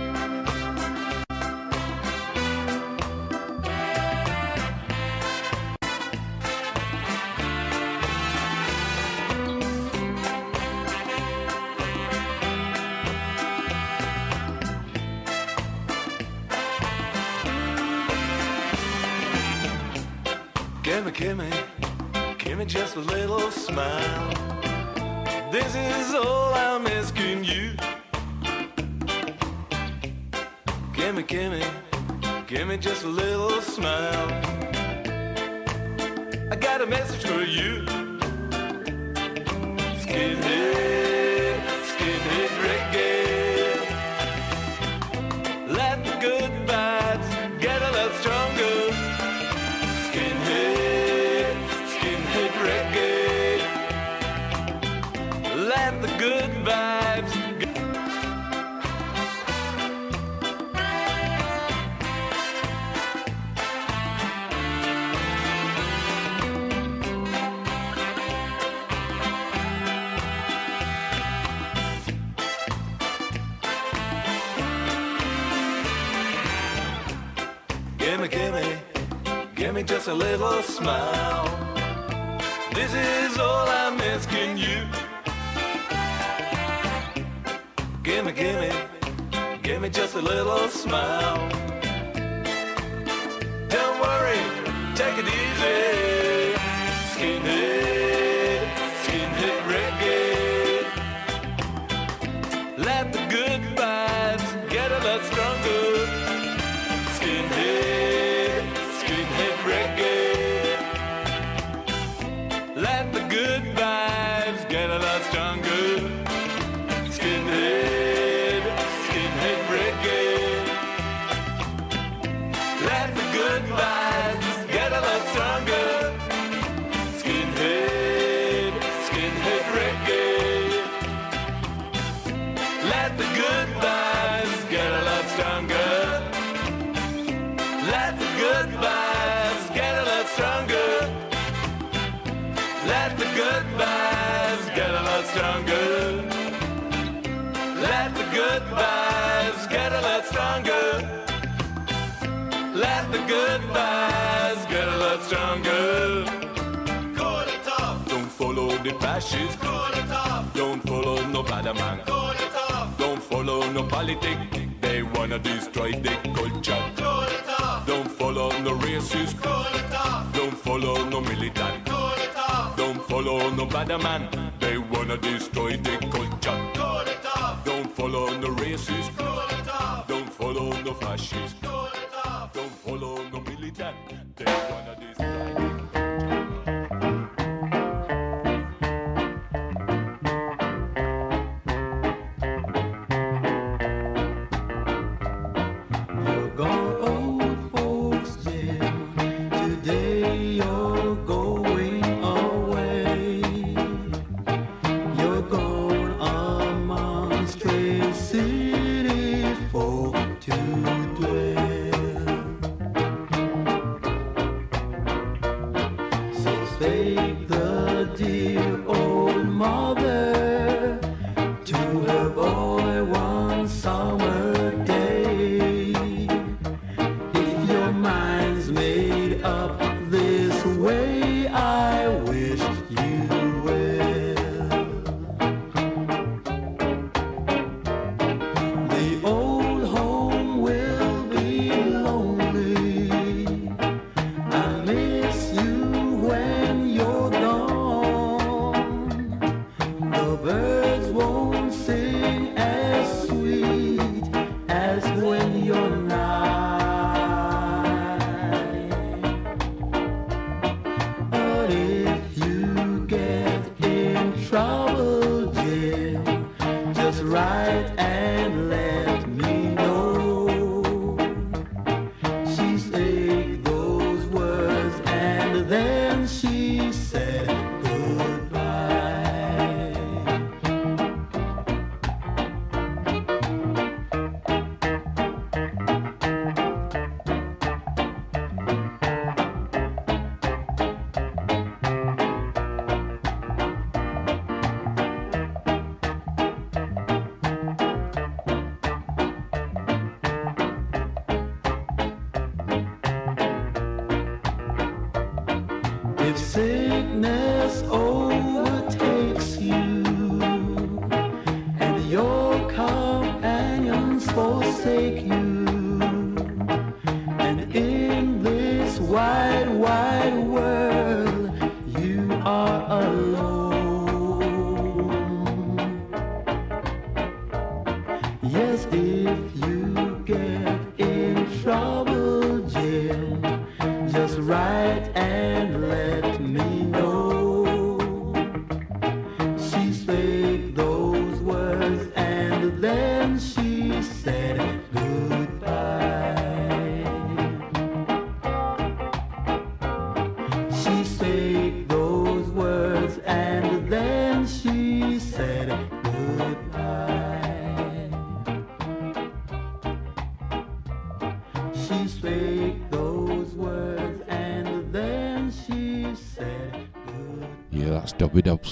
Speaker 23: it off. Don't follow no bad man. It off. Don't follow no politic. They wanna destroy the culture. It off. Don't follow no racist. It off. Don't follow no militant. It off. Don't follow no bad man. They wanna destroy the culture. It off. Don't follow no racist. It off. Don't follow no fascist. It off. Don't follow no militant.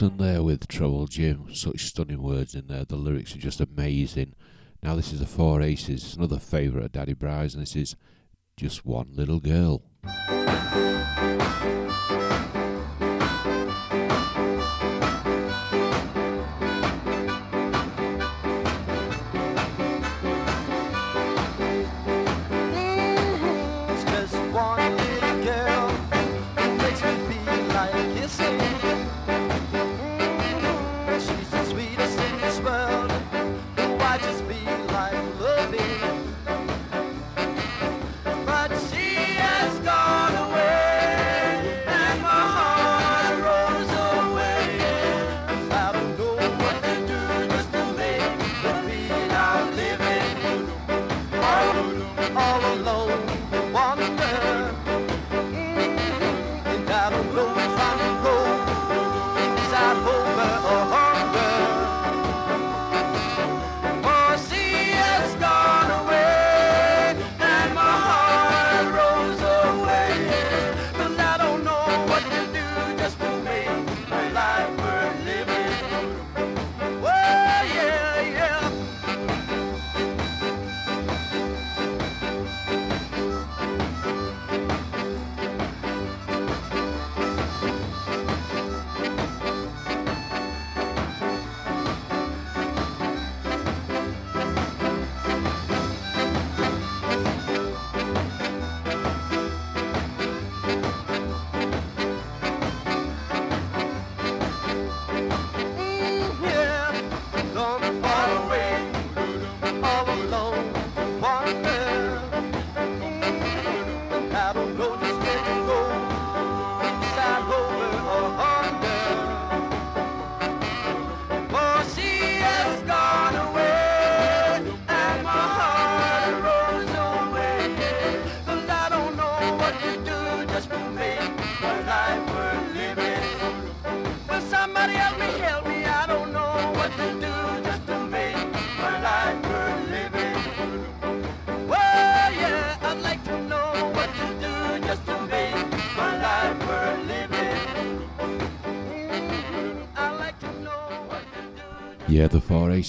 Speaker 2: And
Speaker 1: there with Trouble Jim. Such stunning words in there. The lyrics are just amazing. Now, this is the Four Aces, another favourite of Daddy Bry's, and this is Just One Little Girl.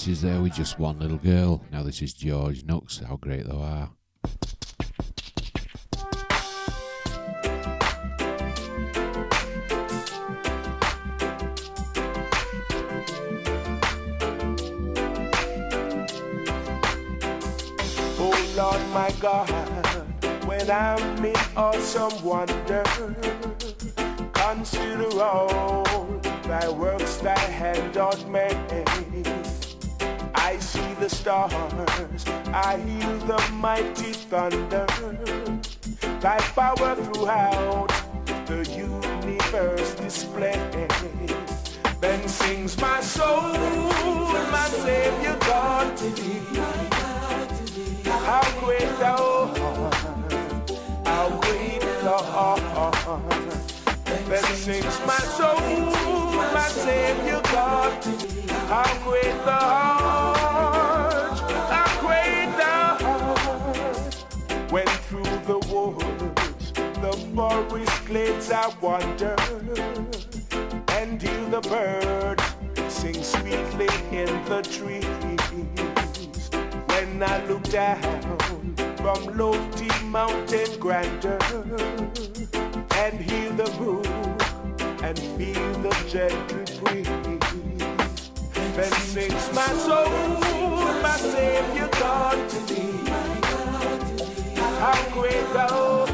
Speaker 2: Four there with just one little girl. Now this is George Nooks. How great they are.
Speaker 24: Oh Lord my God, when I'm in awesome wonder, consider all stars, I hear the mighty thunder, thy power throughout the universe display. Then sings my soul, my Savior God to thee. How great thou art, how great thou art. Then sings my soul, my Savior God, how great thou art, glades I wander, and hear the birds sing sweetly in the trees when I look down from lofty mountain grandeur and hear the brook and feel the gentle breeze. Then sings my soul, my Savior God to thee. How great thou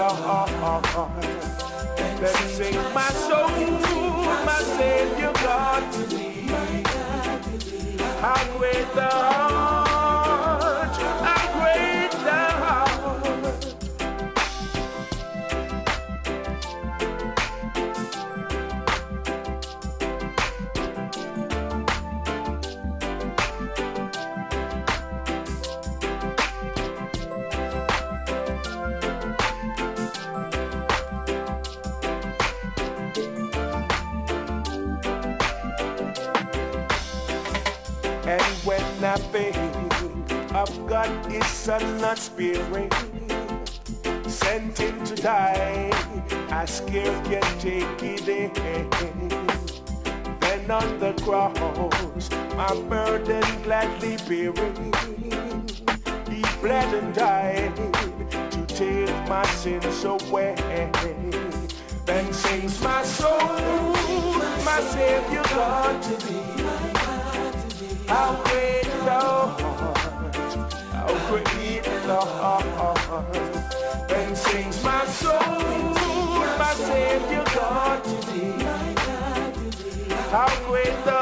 Speaker 24: thou art. Then my soul, to my Savior God. How great thou I think of God, His Son, not spirit, sent Him to die, I scarce can take it in. Then on the cross, my burden gladly bearing, He bled and died to take my sins away. Then sings my soul, my Savior God to thee. How great thou art, how great thou art. Then sings my soul, my Savior God to. How great thou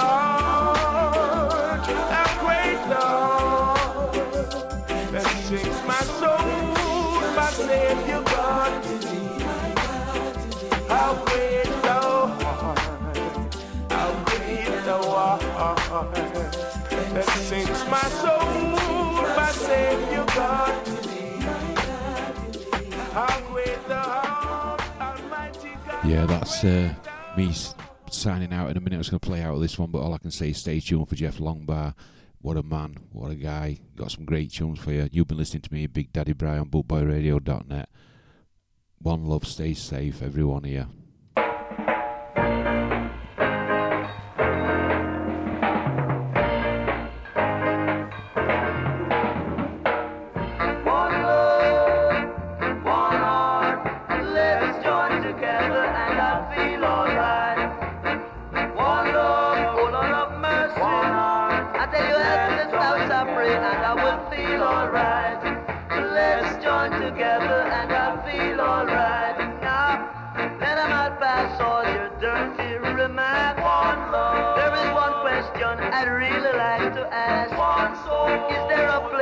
Speaker 24: art, how great thou art. Then sings my soul, my Savior God to. How great thou art, how great thou art. My soul, Savior God.
Speaker 2: Yeah, that's uh, me signing out in a minute. I was going to play out of this one, but all I can say is stay tuned for Jeff Longbar. What a man, what a guy. Got some great tunes for you. You've been listening to me, Big Daddy Bry on bootboyradio.net. One love, stay safe, everyone here.
Speaker 25: One love. There is one question I'd really like to ask. One soul. Is there a place?